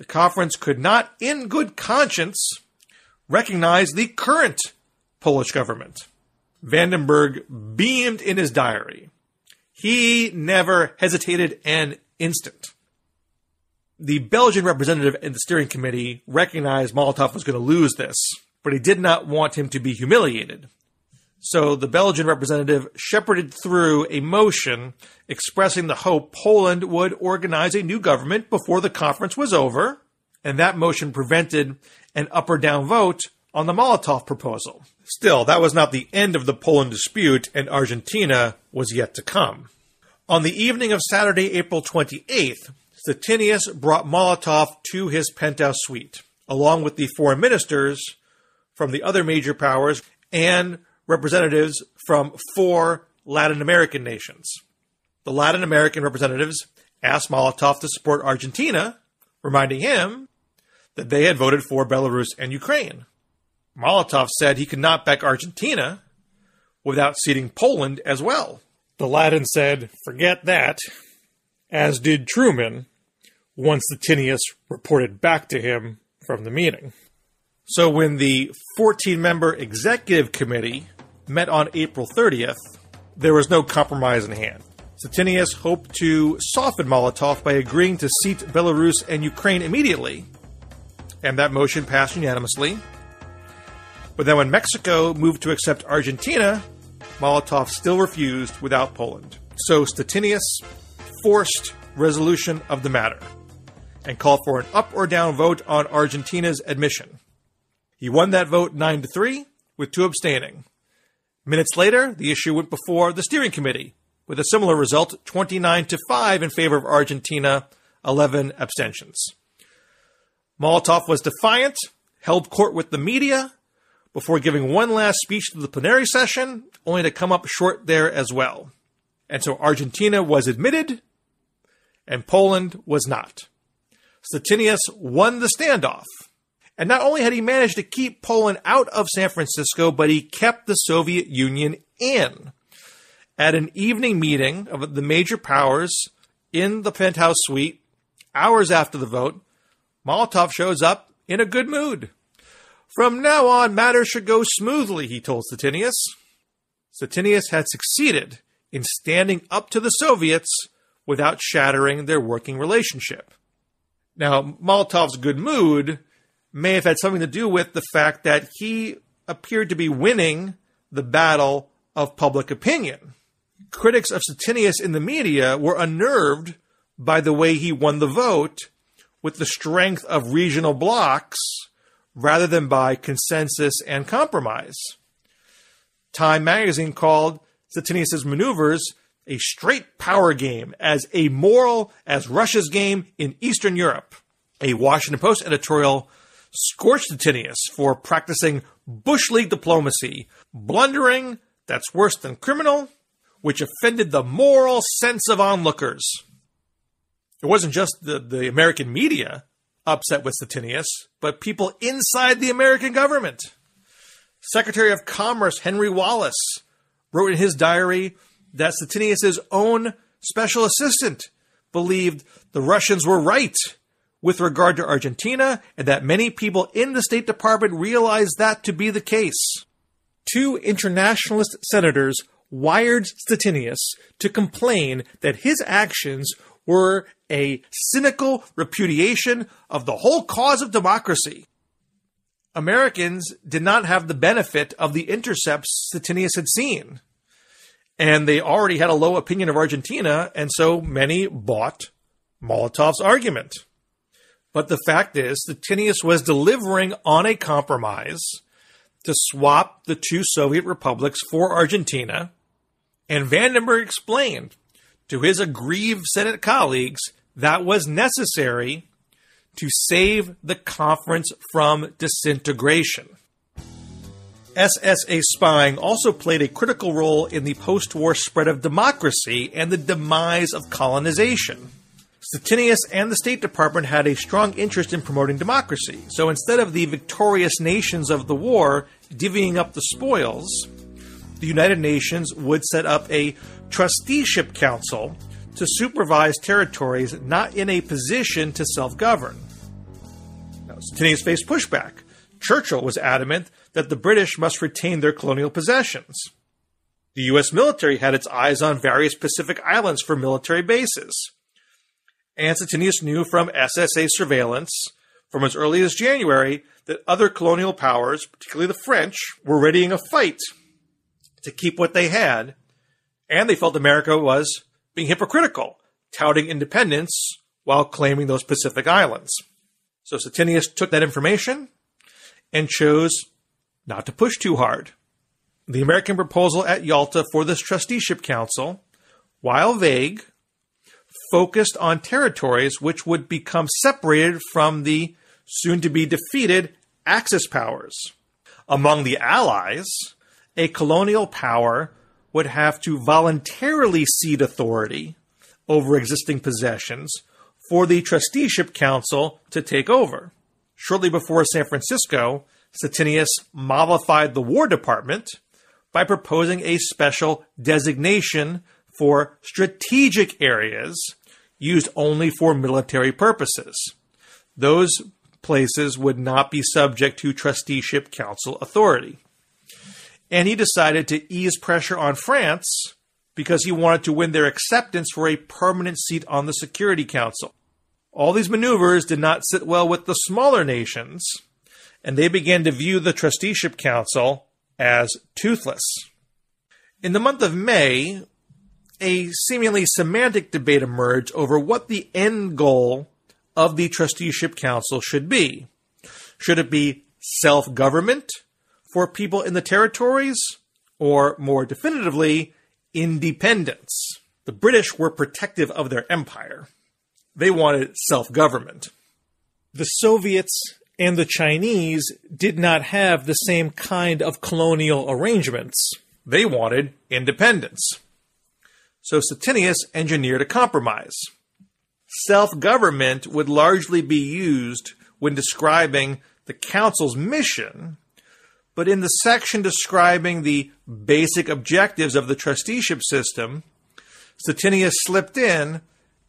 B: The conference could not, in good conscience, recognize the current Polish government. Vandenberg beamed in his diary He never hesitated an instant. The Belgian representative in the steering committee recognized Molotov was going to lose this, but he did not want him to be humiliated. So the Belgian representative shepherded through a motion expressing the hope Poland would organize a new government before the conference was over, and that motion prevented an up or down vote on the Molotov proposal. Still, that was not the end of the Poland dispute, and Argentina was yet to come. On the evening of Saturday, April 28th, Stettinius brought Molotov to his penthouse suite, along with the foreign ministers from the other major powers and representatives from four Latin American nations. The Latin American representatives asked Molotov to support Argentina, reminding him that they had voted for Belarus and Ukraine. Molotov said he could not back Argentina without ceding Poland as well. The Latin said, forget that, as did Truman once Stettinius reported back to him from the meeting. So when the 14 member executive committee met on April 30th, there was no compromise in hand. Stettinius hoped to soften Molotov by agreeing to seat Belarus and Ukraine immediately, and that motion passed unanimously. But then when Mexico moved to accept Argentina, Molotov still refused without Poland. So Stettinius forced resolution of the matter and called for an up or down vote on Argentina's admission. He won that vote 9 to 3 with two abstaining. Minutes later, the issue went before the steering committee with a similar result 29 to 5 in favor of Argentina, 11 abstentions. Molotov was defiant, held court with the media before giving one last speech to the plenary session, only to come up short there as well. And so Argentina was admitted, and Poland was not. Stettinius won the standoff. And not only had he managed to keep Poland out of San Francisco, but he kept the Soviet Union in. At an evening meeting of the major powers in the penthouse suite, hours after the vote, Molotov shows up in a good mood. From now on, matters should go smoothly, he told Stettinius. Stettinius had succeeded in standing up to the Soviets without shattering their working relationship. Now, Molotov's good mood may have had something to do with the fact that he appeared to be winning the battle of public opinion. Critics of Stettinius in the media were unnerved by the way he won the vote with the strength of regional blocs rather than by consensus and compromise. Time magazine called Stettinius' maneuvers a straight power game as amoral as Russia's game in Eastern Europe. A Washington Post editorial scorched Stettinius for practicing Bush League diplomacy, blundering that's worse than criminal, which offended the moral sense of onlookers. It wasn't just the, the American media upset with Stettinius, but people inside the American government. Secretary of Commerce Henry Wallace wrote in his diary that Stettinius' own special assistant believed the Russians were right with regard to Argentina and that many people in the State Department realized that to be the case. Two internationalist senators wired Stettinius to complain that his actions were a cynical repudiation of the whole cause of democracy. Americans did not have the benefit of the intercepts Stettinius had seen and they already had a low opinion of Argentina, and so many bought Molotov's argument. But the fact is, Stettinius was delivering on a compromise to swap the two Soviet republics for Argentina, and Vandenberg explained to his aggrieved Senate colleagues that was necessary to save the conference from disintegration. SSA spying also played a critical role in the post war spread of democracy and the demise of colonization. Stettinius and the State Department had a strong interest in promoting democracy, so instead of the victorious nations of the war divvying up the spoils, the United Nations would set up a trusteeship council to supervise territories not in a position to self govern. Stettinius faced pushback. Churchill was adamant that the British must retain their colonial possessions. The U.S. military had its eyes on various Pacific islands for military bases. And knew from SSA surveillance from as early as January that other colonial powers, particularly the French, were readying a fight to keep what they had, and they felt America was being hypocritical, touting independence while claiming those Pacific islands. So Stettinius took that information and chose not to push too hard. The American proposal at Yalta for this trusteeship council, while vague, focused on territories which would become separated from the soon to be defeated Axis powers. Among the Allies, a colonial power would have to voluntarily cede authority over existing possessions for the trusteeship council to take over. Shortly before San Francisco, Stettinius mollified the War Department by proposing a special designation for strategic areas used only for military purposes. Those places would not be subject to trusteeship council authority. And he decided to ease pressure on France because he wanted to win their acceptance for a permanent seat on the Security Council. All these maneuvers did not sit well with the smaller nations, and they began to view the Trusteeship Council as toothless. In the month of May, a seemingly semantic debate emerged over what the end goal of the Trusteeship Council should be. Should it be self government for people in the territories, or more definitively, independence? The British were protective of their empire. They wanted self government. The Soviets and the Chinese did not have the same kind of colonial arrangements. They wanted independence. So Stettinius engineered a compromise. Self government would largely be used when describing the Council's mission, but in the section describing the basic objectives of the trusteeship system, Stettinius slipped in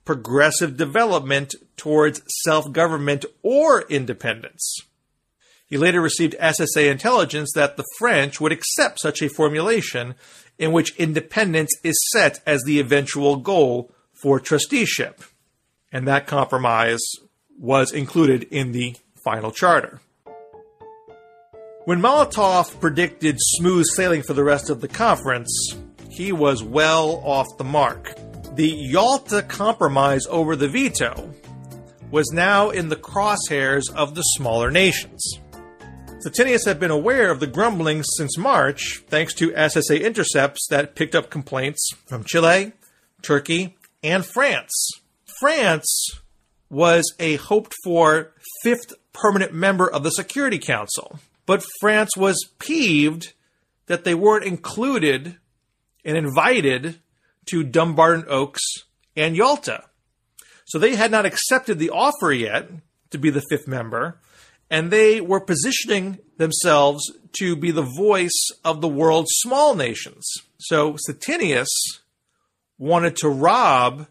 B: progressive development towards self government or independence. He later received SSA intelligence that the French would accept such a formulation in which independence is set as the eventual goal for trusteeship. And that compromise was included in the final charter. When Molotov predicted smooth sailing for the rest of the conference, he was well off the mark. The Yalta Compromise over the veto was now in the crosshairs of the smaller nations. Stettinius had been aware of the grumblings since March, thanks to SSA intercepts that picked up complaints from Chile, Turkey, and France. France was a hoped for fifth permanent member of the Security Council, but France was peeved that they weren't included and invited to Dumbarton Oaks and Yalta. So they had not accepted the offer yet to be the fifth member, and they were positioning themselves to be the voice of the world's small nations. So Stettinius wanted to rob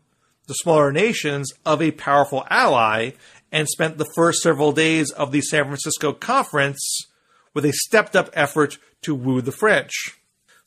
B: the smaller nations of a powerful ally and spent the first several days of the San Francisco conference with a stepped up effort to woo the French.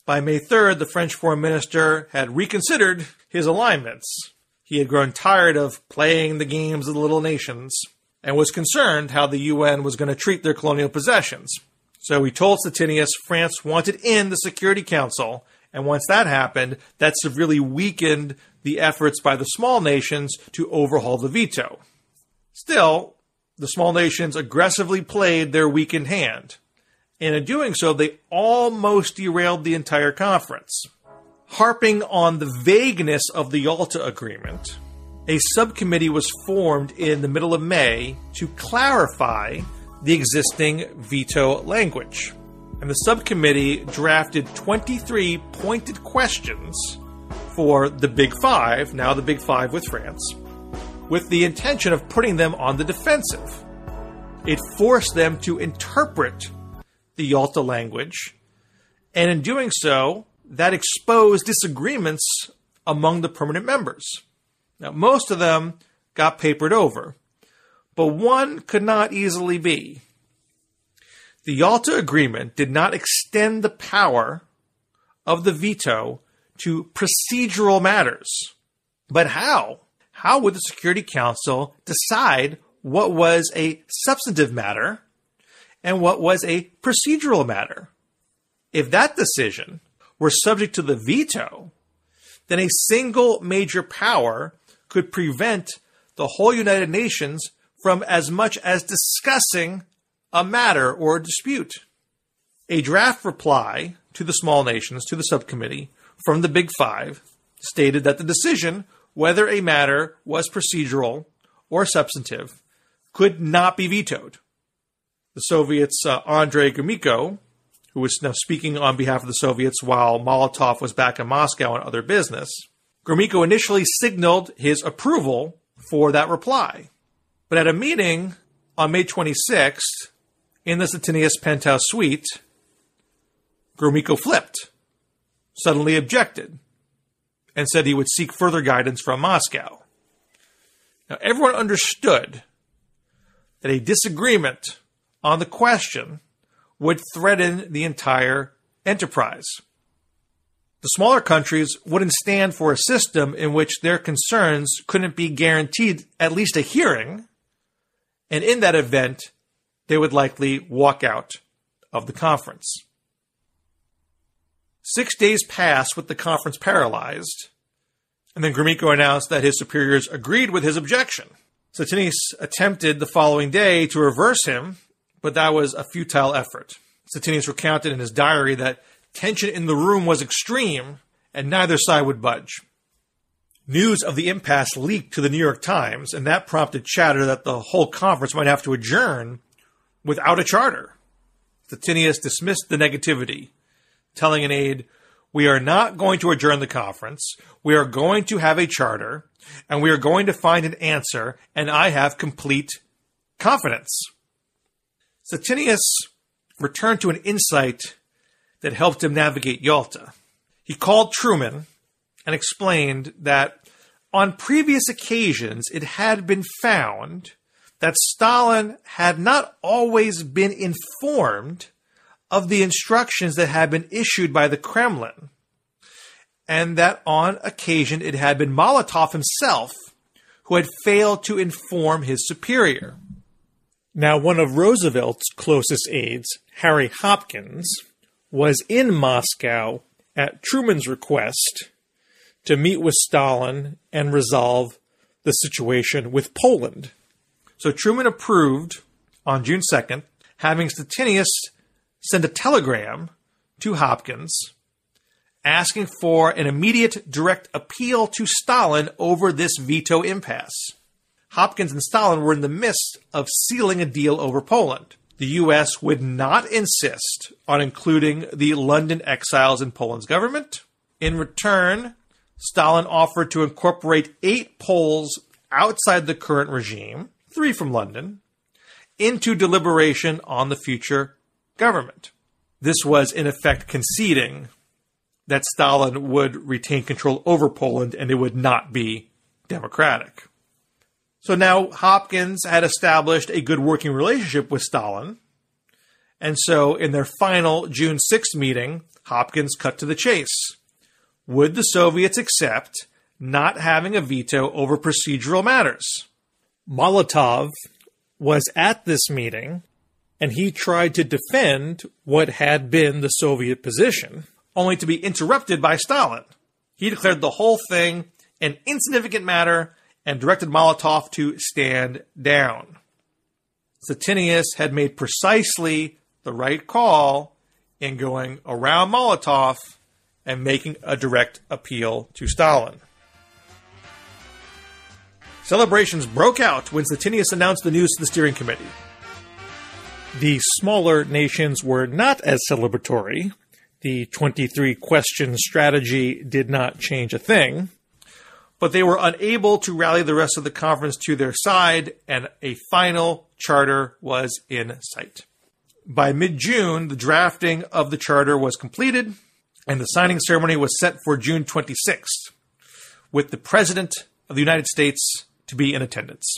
B: By May 3rd, the French foreign minister had reconsidered his alignments. He had grown tired of playing the games of the little nations and was concerned how the UN was going to treat their colonial possessions. So he told Stettinius France wanted in the Security Council, and once that happened, that severely weakened the efforts by the small nations to overhaul the veto. Still, the small nations aggressively played their weakened hand and in doing so, they almost derailed the entire conference. Harping on the vagueness of the Yalta Agreement, a subcommittee was formed in the middle of May to clarify the existing veto language. And the subcommittee drafted 23 pointed questions for the Big Five, now the Big Five with France, with the intention of putting them on the defensive. It forced them to interpret the Yalta language, and in doing so, that exposed disagreements among the permanent members. Now, most of them got papered over, but one could not easily be. The Yalta Agreement did not extend the power of the veto to procedural matters. But how? How would the Security Council decide what was a substantive matter and what was a procedural matter? If that decision were subject to the veto, then a single major power could prevent the whole United Nations from as much as discussing a matter or a dispute. A draft reply to the small nations, to the subcommittee from the Big Five, stated that the decision whether a matter was procedural or substantive could not be vetoed. The Soviets' uh, Andrei Gromyko, who was now speaking on behalf of the Soviets while Molotov was back in Moscow on other business, Gromyko initially signaled his approval for that reply. But at a meeting on May 26th in the Stettinius penthouse suite, Gromyko flipped, suddenly objected, and said he would seek further guidance from Moscow. Now, everyone understood that a disagreement on the question would threaten the entire enterprise. The smaller countries wouldn't stand for a system in which their concerns couldn't be guaranteed at least a hearing, and in that event, they would likely walk out of the conference. Six days passed with the conference paralyzed, and then Gromyko announced that his superiors agreed with his objection. Stettinius attempted the following day to reverse him, but that was a futile effort. Stettinius recounted in his diary that tension in the room was extreme, and neither side would budge. News of the impasse leaked to the New York Times, and that prompted chatter that the whole conference might have to adjourn without a charter. Stettinius dismissed the negativity telling an aide, we are not going to adjourn the conference. We are going to have a charter and we are going to find an answer, and I have complete confidence. Stettinius returned to an insight that helped him navigate Yalta. He called Truman and explained that on previous occasions it had been found that Stalin had not always been informed of the instructions that had been issued by the Kremlin, and that on occasion it had been Molotov himself who had failed to inform his superior. Now, one of Roosevelt's closest aides, Harry Hopkins, was in Moscow at Truman's request to meet with Stalin and resolve the situation with Poland. So Truman approved on June 2nd, having Stettinius send a telegram to Hopkins asking for an immediate direct appeal to Stalin over this veto impasse. Hopkins and Stalin were in the midst of sealing a deal over Poland. The U.S. would not insist on including the London exiles in Poland's government. In return, Stalin offered to incorporate eight Poles outside the current regime, three from London, into deliberation on the future government. This was, in effect, conceding that Stalin would retain control over Poland and it would not be democratic. So now Hopkins had established a good working relationship with Stalin. And so in their final June 6th meeting, Hopkins cut to the chase. Would the Soviets accept not having a veto over procedural matters? Molotov was at this meeting and he tried to defend what had been the Soviet position, only to be interrupted by Stalin. He declared the whole thing an insignificant matter and directed Molotov to stand down. Stettinius had made precisely the right call in going around Molotov and making a direct appeal to Stalin. Celebrations broke out when Stettinius announced the news to the steering committee. The smaller nations were not as celebratory. The 23 question strategy did not change a thing, but they were unable to rally the rest of the conference to their side, and a final charter was in sight. By mid June, the drafting of the charter was completed, and the signing ceremony was set for June 26th, with the President of the United States to be in attendance.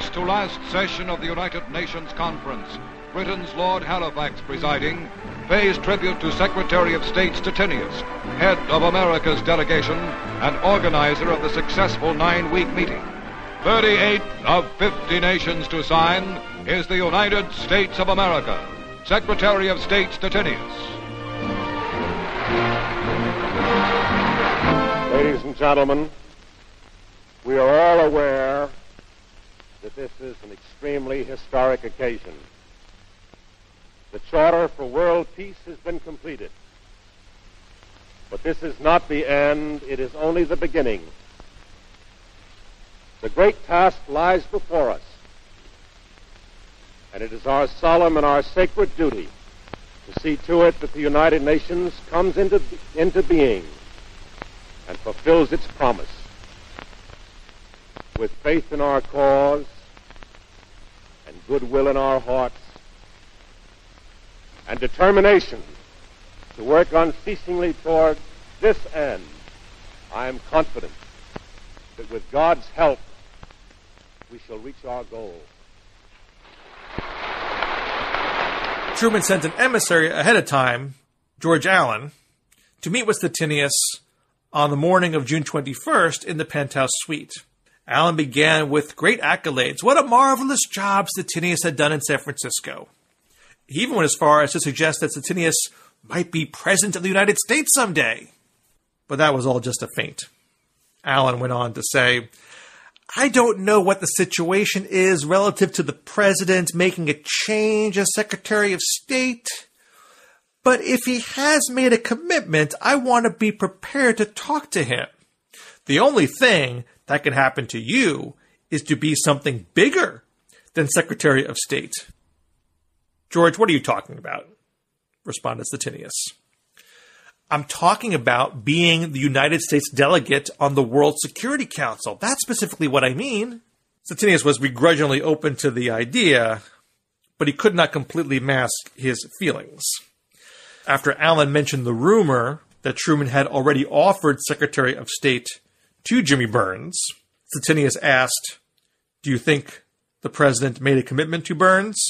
G: Thanks to last session of the United Nations Conference, Britain's Lord Halifax presiding, pays tribute to Secretary of State Stettinius, head of America's delegation and organizer of the successful nine-week meeting. 38 of 50 nations to sign is the United States of America. Secretary of State Stettinius.
H: Ladies and gentlemen, we are all aware that this is an extremely historic occasion. The Charter for World Peace has been completed. But this is not the end, it is only the beginning. The great task lies before us, and it is our solemn and our sacred duty to see to it that the United Nations comes into, into being and fulfills its promise. With faith in our cause and goodwill in our hearts and determination to work unceasingly toward this end, I am confident that with God's help, we shall reach our goal.
B: Truman sent an emissary ahead of time, George Allen, to meet with Stettinius on the morning of June 21st in the penthouse suite. Allen began with great accolades. What a marvelous job Stettinius had done in San Francisco. He even went as far as to suggest that Stettinius might be president of the United States someday. But that was all just a feint. Allen went on to say, I don't know what the situation is relative to the president making a change as Secretary of State, but if he has made a commitment, I want to be prepared to talk to him. The only thing that could happen to you is to be something bigger than Secretary of State. George, what are you talking about? responded Stettinius. I'm talking about being the United States delegate on the World Security Council. That's specifically what I mean. Stettinius was begrudgingly open to the idea, but he could not completely mask his feelings. After Allen mentioned the rumor that Truman had already offered Secretary of State to Jimmy Byrnes, Stettinius asked, Do you think the president made a commitment to Byrnes?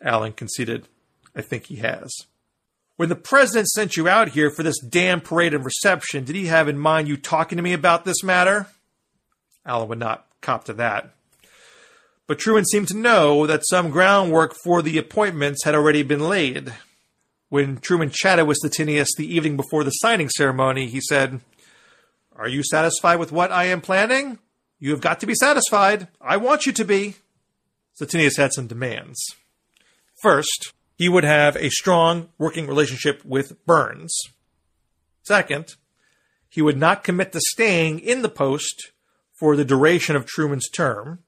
B: Allen conceded, I think he has. When the president sent you out here for this damn parade and reception, did he have in mind you talking to me about this matter? Allen would not cop to that. But Truman seemed to know that some groundwork for the appointments had already been laid. When Truman chatted with Stettinius the evening before the signing ceremony, he said, Are you satisfied with what I am planning? You have got to be satisfied. I want you to be. Stettinius had some demands. First, he would have a strong working relationship with Byrnes. Second, he would not commit to staying in the post for the duration of Truman's term.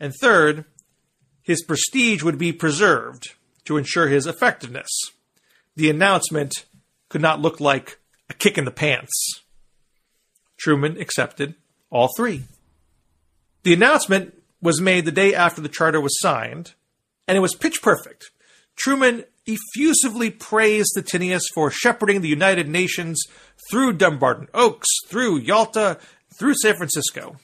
B: And third, his prestige would be preserved to ensure his effectiveness. The announcement could not look like a kick in the pants. Truman accepted all three. The announcement was made the day after the charter was signed, and it was pitch perfect. Truman effusively praised the Stettinius for shepherding the United Nations through Dumbarton Oaks, through Yalta, through San Francisco.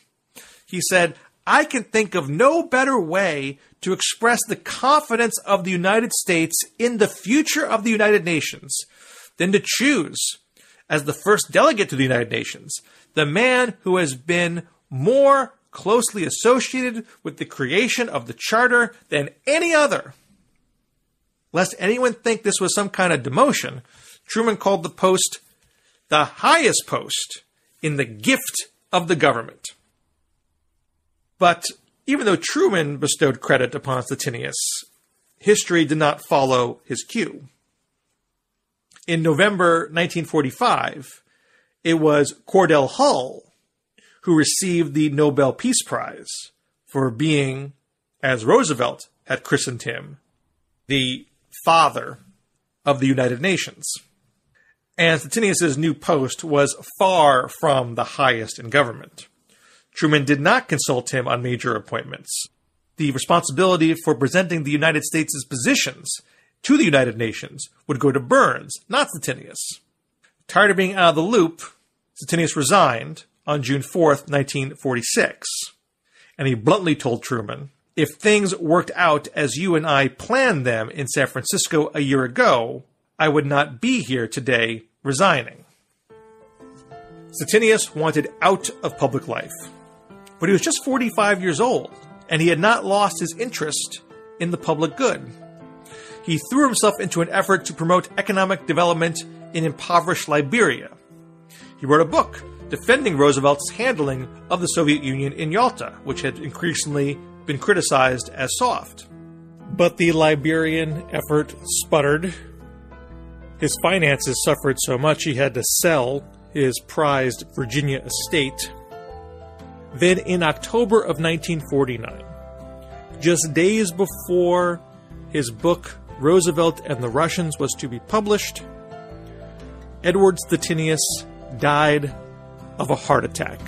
B: He said, I can think of no better way to express the confidence of the United States in the future of the United Nations than to choose as the first delegate to the United Nations the man who has been more closely associated with the creation of the Charter than any other Lest anyone think this was some kind of demotion, Truman called the post the highest post in the gift of the government. But even though Truman bestowed credit upon Stettinius, history did not follow his cue. In November 1945, it was Cordell Hull who received the Nobel Peace Prize for being, as Roosevelt had christened him, the father of the United Nations. And Stettinius' new post was far from the highest in government. Truman did not consult him on major appointments. The responsibility for presenting the United States' positions to the United Nations would go to Byrnes, not Stettinius. Tired of being out of the loop, Stettinius resigned on June 4th, 1946, and he bluntly told Truman if things worked out as you and I planned them in San Francisco a year ago, I would not be here today resigning. Stettinius wanted out of public life, but he was just 45 years old, and he had not lost his interest in the public good. He threw himself into an effort to promote economic development in impoverished Liberia. He wrote a book defending Roosevelt's handling of the Soviet Union in Yalta, which had increasingly been criticized as soft. But the Liberian effort sputtered. His finances suffered so much he had to sell his prized Virginia estate. Then, in October of 1949, just days before his book Roosevelt and the Russians was to be published, Edward Stettinius died of a heart attack.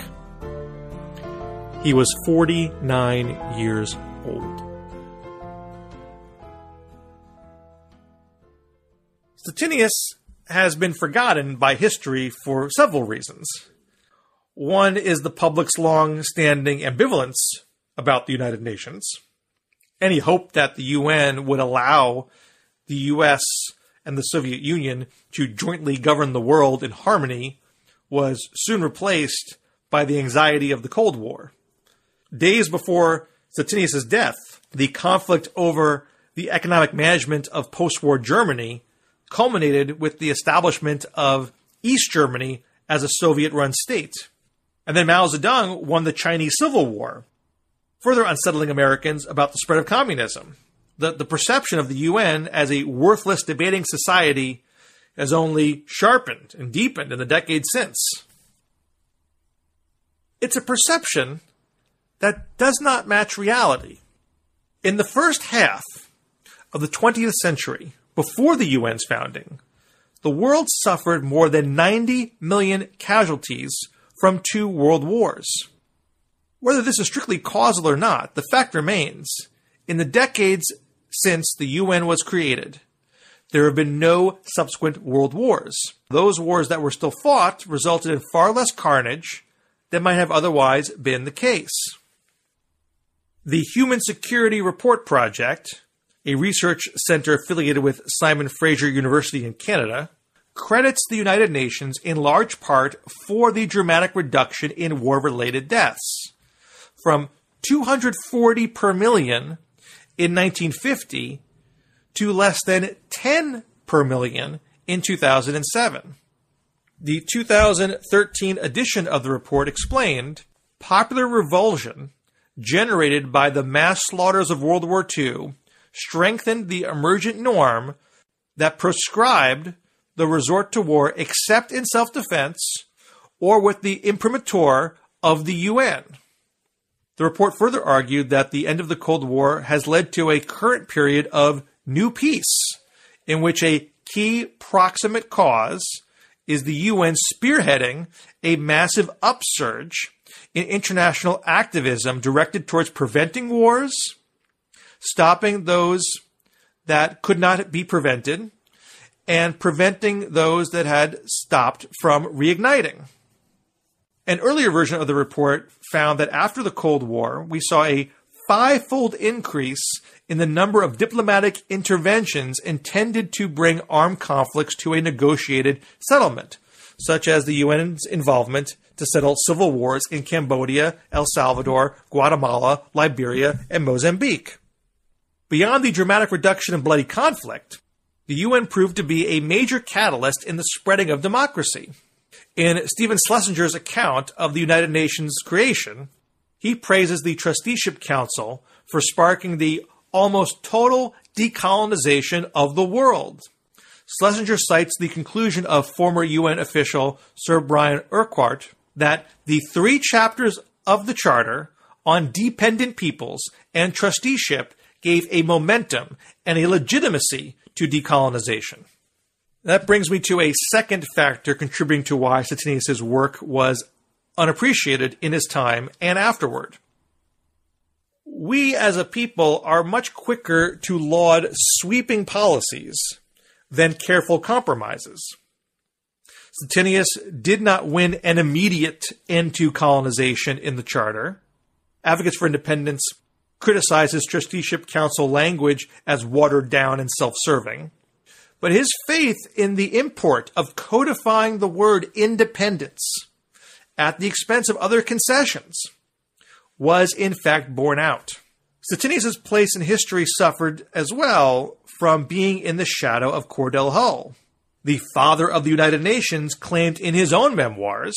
B: He was 49 years old. Stettinius has been forgotten by history for several reasons. One is the public's long standing ambivalence about the United Nations. Any hope that the UN would allow the US and the Soviet Union to jointly govern the world in harmony was soon replaced by the anxiety of the Cold War. Days before Stettinius' death, the conflict over the economic management of post war Germany culminated with the establishment of East Germany as a Soviet run state. And then Mao Zedong won the Chinese Civil War, further unsettling Americans about the spread of communism. The, the perception of the UN as a worthless debating society has only sharpened and deepened in the decades since. It's a perception that does not match reality. In the first half of the 20th century, before the UN's founding, the world suffered more than 90 million casualties from two world wars. Whether this is strictly causal or not, the fact remains in the decades since the UN was created, there have been no subsequent world wars. Those wars that were still fought resulted in far less carnage than might have otherwise been the case. The Human Security Report Project, a research center affiliated with Simon Fraser University in Canada, credits the United Nations in large part for the dramatic reduction in war related deaths from 240 per million in 1950 to less than 10 per million in 2007. The 2013 edition of the report explained popular revulsion generated by the mass slaughters of World War II strengthened the emergent norm that prescribed the resort to war except in self defense or with the imprimatur of the UN. The report further argued that the end of the Cold War has led to a current period of new peace, in which a key proximate cause is the UN spearheading a massive upsurge in international activism directed towards preventing wars, stopping those that could not be prevented, and preventing those that had stopped from reigniting. An earlier version of the report found that after the Cold War, we saw a fivefold increase in the number of diplomatic interventions intended to bring armed conflicts to a negotiated settlement, such as the UN's involvement to settle civil wars in Cambodia, El Salvador, Guatemala, Liberia, and Mozambique. Beyond the dramatic reduction in bloody conflict, the UN proved to be a major catalyst in the spreading of democracy. In Stephen Schlesinger's account of the United Nations creation, he praises the Trusteeship Council for sparking the almost total decolonization of the world. Schlesinger cites the conclusion of former UN official Sir Brian Urquhart that the three chapters of the Charter on dependent peoples and trusteeship gave a momentum and a legitimacy to decolonization. That brings me to a second factor contributing to why Stettinius' work was unappreciated in his time and afterward. We as a people are much quicker to laud sweeping policies than careful compromises. Stettinius did not win an immediate end to colonization in the Charter. Advocates for independence criticized his trusteeship council language as watered down and self serving. But his faith in the import of codifying the word independence at the expense of other concessions was in fact borne out. Stettinius' place in history suffered as well from being in the shadow of Cordell Hull. The father of the United Nations claimed in his own memoirs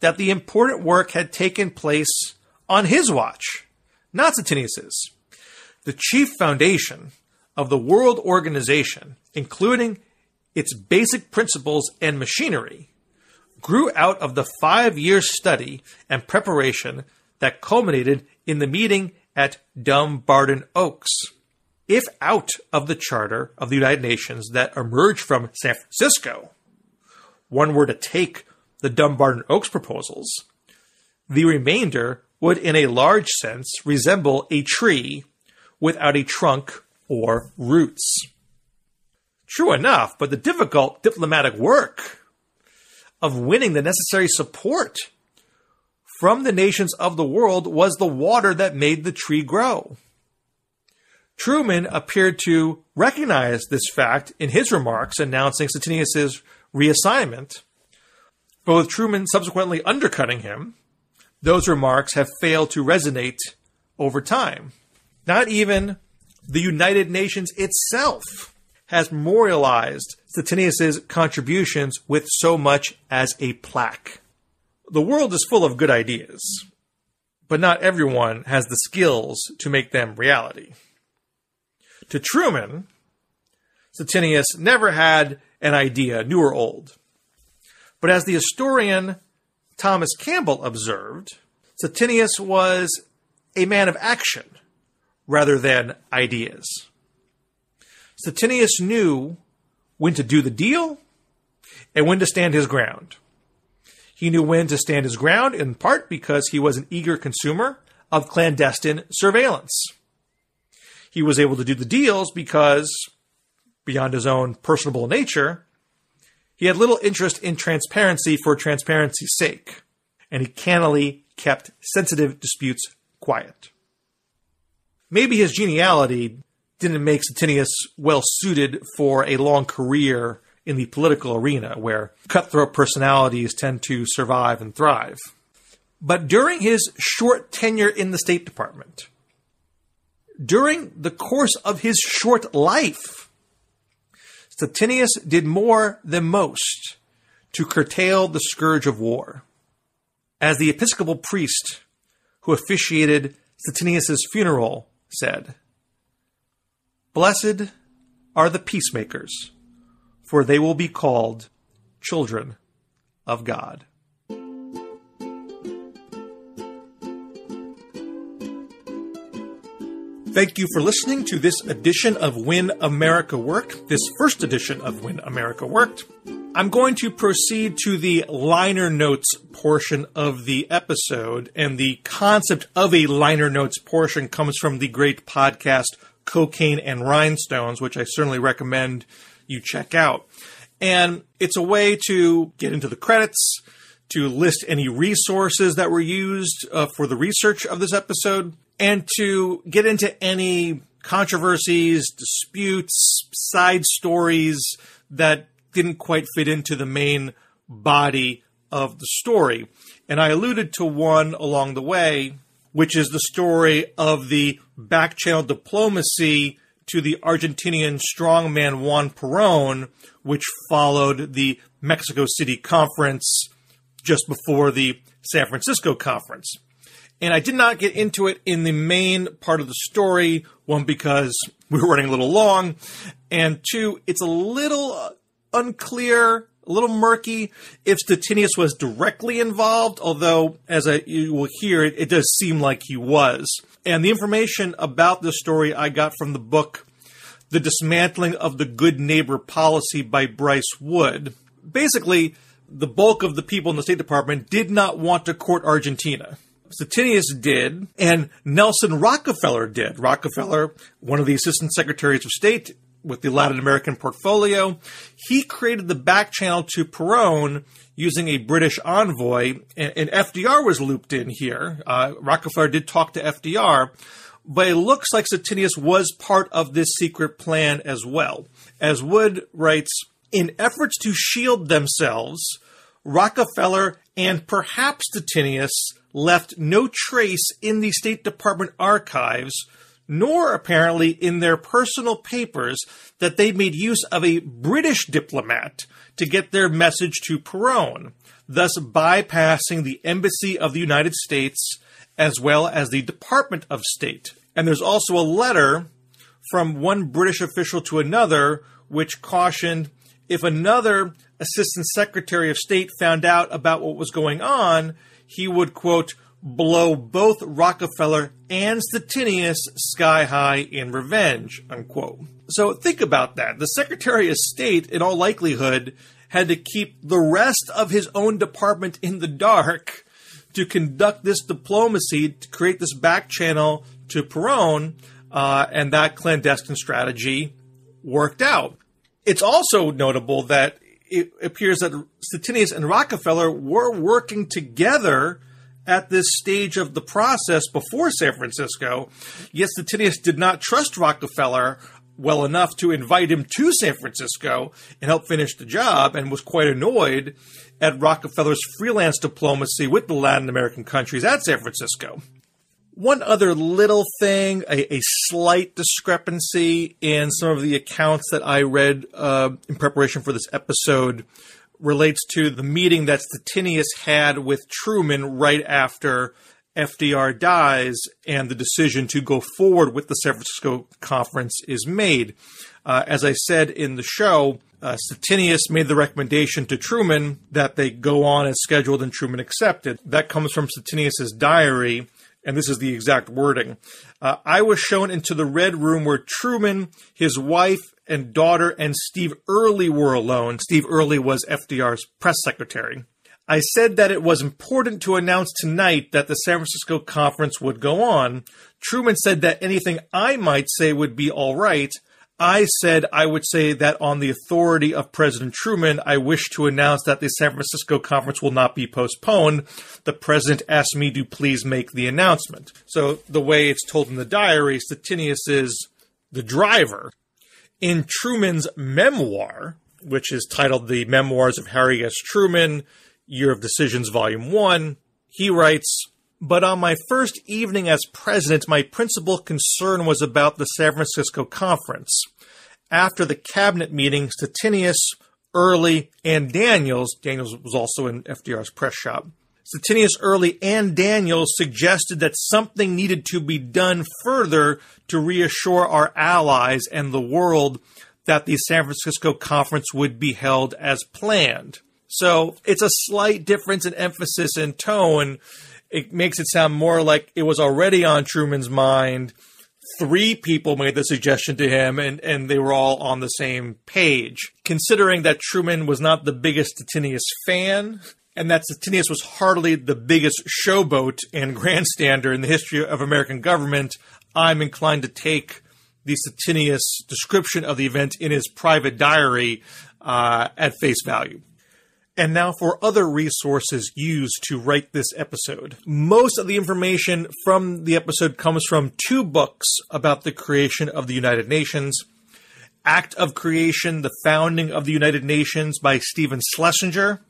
B: that the important work had taken place on his watch, not Stettinius's. The chief foundation of the World Organization, including its basic principles and machinery, grew out of the five year study and preparation that culminated in the meeting at Dumbarton Oaks. If out of the Charter of the United Nations that emerged from San Francisco, one were to take the Dumbarton Oaks proposals, the remainder would, in a large sense, resemble a tree without a trunk or roots. True enough, but the difficult diplomatic work of winning the necessary support from the nations of the world was the water that made the tree grow. Truman appeared to recognize this fact in his remarks announcing Stettinius' reassignment, but with Truman subsequently undercutting him, those remarks have failed to resonate over time. Not even the United Nations itself has memorialized Stettinius' contributions with so much as a plaque. The world is full of good ideas, but not everyone has the skills to make them reality. To Truman, Stettinius never had an idea, new or old. But as the historian Thomas Campbell observed, Stettinius was a man of action rather than ideas. Stettinius knew when to do the deal and when to stand his ground. He knew when to stand his ground in part because he was an eager consumer of clandestine surveillance. He was able to do the deals because, beyond his own personable nature, he had little interest in transparency for transparency's sake, and he cannily kept sensitive disputes quiet. Maybe his geniality didn't make Stettinius well suited for a long career in the political arena where cutthroat personalities tend to survive and thrive. But during his short tenure in the State Department, during the course of his short life, Stettinius did more than most to curtail the scourge of war. As the Episcopal priest who officiated Stettinius' funeral said, Blessed are the peacemakers, for they will be called children of God. Thank you for listening to this edition of When America Worked, this first edition of When America Worked. I'm going to proceed to the liner notes portion of the episode, and the concept of a liner notes portion comes from the great podcast Cocaine and Rhinestones, which I certainly recommend you check out. And it's a way to get into the credits, to list any resources that were used uh, for the research of this episode, and to get into any controversies, disputes, side stories that didn't quite fit into the main body of the story. And I alluded to one along the way which is the story of the back channel diplomacy to the Argentinian strongman Juan Perón, which followed the Mexico City conference just before the San Francisco conference. And I did not get into it in the main part of the story, one, because we were running a little long, and two, it's a little unclear a little murky if Stettinius was directly involved, although, as I, you will hear, it, it does seem like he was. And the information about this story I got from the book, The Dismantling of the Good Neighbor Policy by Bryce Wood. Basically, the bulk of the people in the State Department did not want to court Argentina. Stettinius did, and Nelson Rockefeller did. Rockefeller, one of the assistant secretaries of state with the Latin American portfolio. He created the back channel to Perón using a British envoy, and, and FDR was looped in here. Uh, Rockefeller did talk to FDR, but it looks like Stettinius was part of this secret plan as well. As Wood writes, in efforts to shield themselves, Rockefeller and perhaps Stettinius left no trace in the State Department archives, nor apparently in their personal papers, that they made use of a British diplomat to get their message to Perón, thus bypassing the Embassy of the United States as well as the Department of State. And there's also a letter from one British official to another which cautioned if another Assistant Secretary of State found out about what was going on, he would, quote, blow both Rockefeller and Stettinius sky high in revenge, unquote. So think about that. The Secretary of State, in all likelihood, had to keep the rest of his own department in the dark to conduct this diplomacy, to create this back channel to Perón, uh, and that clandestine strategy worked out. It's also notable that it appears that Stettinius and Rockefeller were working together at this stage of the process before San Francisco. Yet Stettinius did not trust Rockefeller well enough to invite him to San Francisco and help finish the job and was quite annoyed at Rockefeller's freelance diplomacy with the Latin American countries at San Francisco. One other little thing, a, a slight discrepancy in some of the accounts that I read uh, in preparation for this episode relates to the meeting that Stettinius had with Truman right after FDR dies and the decision to go forward with the San Francisco conference is made. Uh, as I said in the show, uh, Stettinius made the recommendation to Truman that they go on as scheduled, and Truman accepted. That comes from Stettinius's diary, and this is the exact wording. Uh, I was shown into the red room where Truman, his wife, and daughter, and Steve Early were alone. Steve Early was FDR's press secretary. I said that it was important to announce tonight that the San Francisco conference would go on. Truman said that anything I might say would be all right. I said I would say that on the authority of President Truman, I wish to announce that the San Francisco conference will not be postponed. The president asked me to please make the announcement. So the way it's told in the diary, Stettinius is the driver. In Truman's memoir, which is titled The Memoirs of Harry S. Truman, Year of Decisions, Volume 1, he writes, but on my first evening as president, my principal concern was about the San Francisco conference. After the cabinet meeting, Stettinius, Early, and Daniels, Daniels was also in FDR's press shop, Stettinius, Early, and Daniels suggested that something needed to be done further to reassure our allies and the world that the San Francisco conference would be held as planned. So it's a slight difference in emphasis and tone it makes it sound more like it was already on Truman's mind. Three people made the suggestion to him, and, and they were all on the same page. Considering that Truman was not the biggest Stettinius fan, and that Stettinius was hardly the biggest showboat and grandstander in the history of American government, I'm inclined to take the Stettinius description of the event in his private diary uh, at face value. And now for other resources used to write this episode. Most of the information from the episode comes from two books about the creation of the United Nations. Act of Creation, The Founding of the United Nations by Stephen Schlesinger,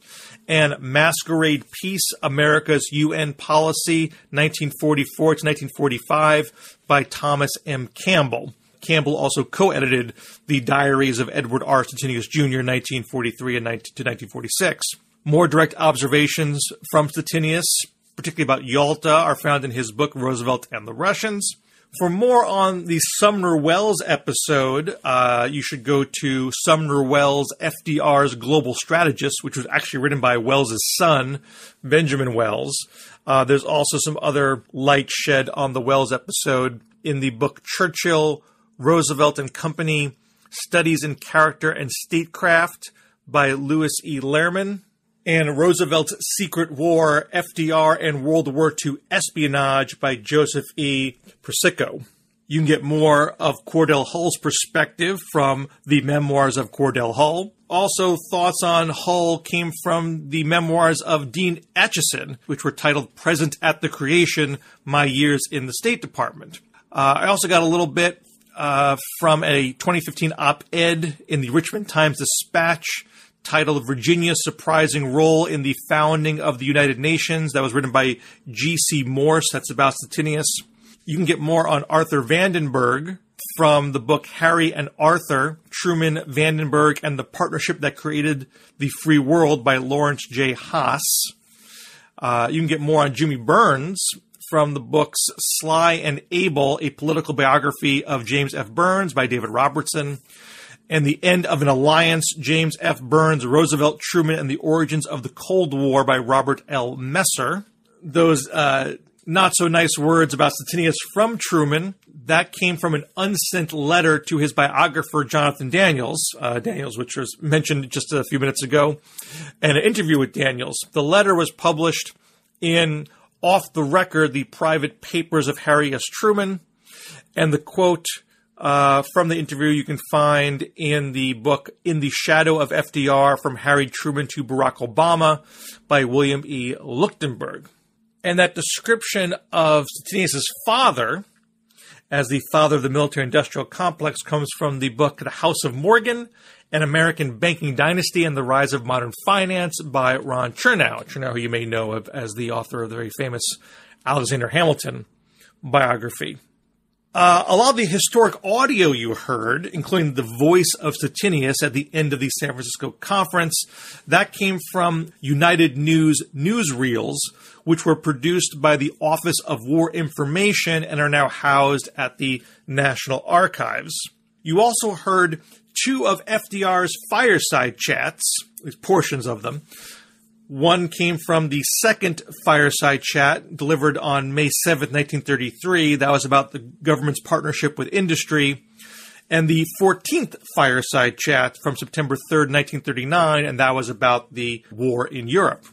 B: and Masquerade Peace, America's UN Policy, 1944 to 1945 by Thomas M. Campbell. Campbell also co-edited the Diaries of Edward R. Stettinius Jr. 1943 and 19, to 1946. More direct observations from Stettinius, particularly about Yalta, are found in his book Roosevelt and the Russians. For more on the Sumner Welles episode, uh, you should go to Sumner Welles FDR's Global Strategist, which was actually written by Welles's son, Benjamin Welles. Uh, there's also some other light shed on the Welles episode in the book Churchill, Roosevelt and Company Studies in Character and Statecraft by Lewis E. Lehrman, and Roosevelt's Secret War, FDR and World War II Espionage by Joseph E. Persico. You can get more of Cordell Hull's perspective from the memoirs of Cordell Hull. Also, thoughts on Hull came from the memoirs of Dean Acheson, which were titled Present at the Creation My Years in the State Department. Uh, I also got a little bit uh, from a 2015 op ed in the Richmond Times Dispatch titled Virginia's Surprising Role in the Founding of the United Nations. That was written by G.C. Morse. That's about Stettinius. You can get more on Arthur Vandenberg from the book Harry and Arthur, Truman, Vandenberg, and the Partnership That Created the Free World by Lawrence J. Haas. Uh, you can get more on Jimmy Byrnes from the books Sly and Able, a political biography of James F. Byrnes by David Robertson and the End of an Alliance, James F. Byrnes, Roosevelt, Truman, and the Origins of the Cold War by Robert L. Messer. Those uh, not so nice words about Stettinius from Truman, that came from an unsent letter to his biographer, Jonathan Daniels, uh, Daniels, which was mentioned just a few minutes ago, and an interview with Daniels. The letter was published in Off the Record, the private papers of Harry S. Truman, and the quote uh, from the interview you can find in the book In the Shadow of FDR from Harry Truman to Barack Obama by William E. Leuchtenburg. And that description of Stettinius' father as the father of the military industrial complex comes from the book The House of Morgan, An American Banking Dynasty and the Rise of Modern Finance by Ron Chernow. Chernow, who you may know of as the author of the very famous Alexander Hamilton biography. Uh, a lot of the historic audio you heard, including the voice of Stettinius at the end of the San Francisco conference, that came from United News newsreels, which were produced by the Office of War Information and are now housed at the National Archives. You also heard two of FDR's fireside chats, portions of them, one came from the second fireside chat delivered on May 7th, 1933. That was about the government's partnership with industry. And the 14th fireside chat from September 3rd, 1939, and that was about the war in Europe.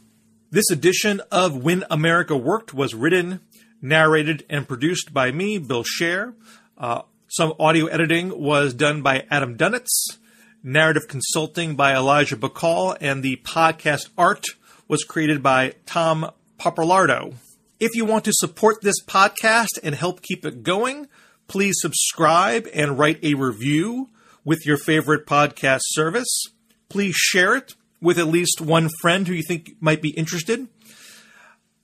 B: This edition of When America Worked was written, narrated, and produced by me, Bill Scher. Uh, some audio editing was done by Adam Dunitz, narrative consulting by Elijah Bacall, and the podcast art was created by Tom Papalardo. If you want to support this podcast and help keep it going, please subscribe and write a review with your favorite podcast service. Please share it with at least one friend who you think might be interested.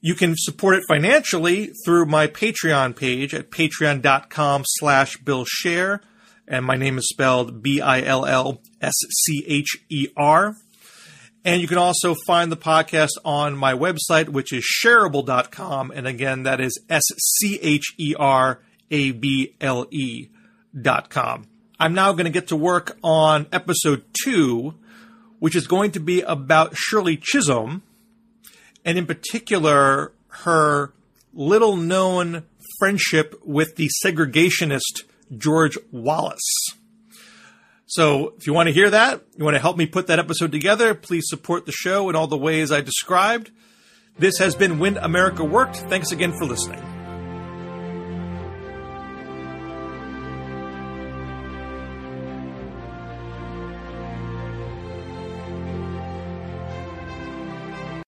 B: You can support it financially through my Patreon page at patreon.com slash Bill Scher, and my name is spelled B-I-L-L-S-C-H-E-R. And you can also find the podcast on my website, which is scherable.com. And again, that is S C H E R A B L E dot com. I'm now going to get to work on episode two, which is going to be about Shirley Chisholm, and in particular, her little known friendship with the segregationist George Wallace. So if you want to hear that, you want to help me put that episode together, please support the show in all the ways I described. This has been When America Worked. Thanks again for listening.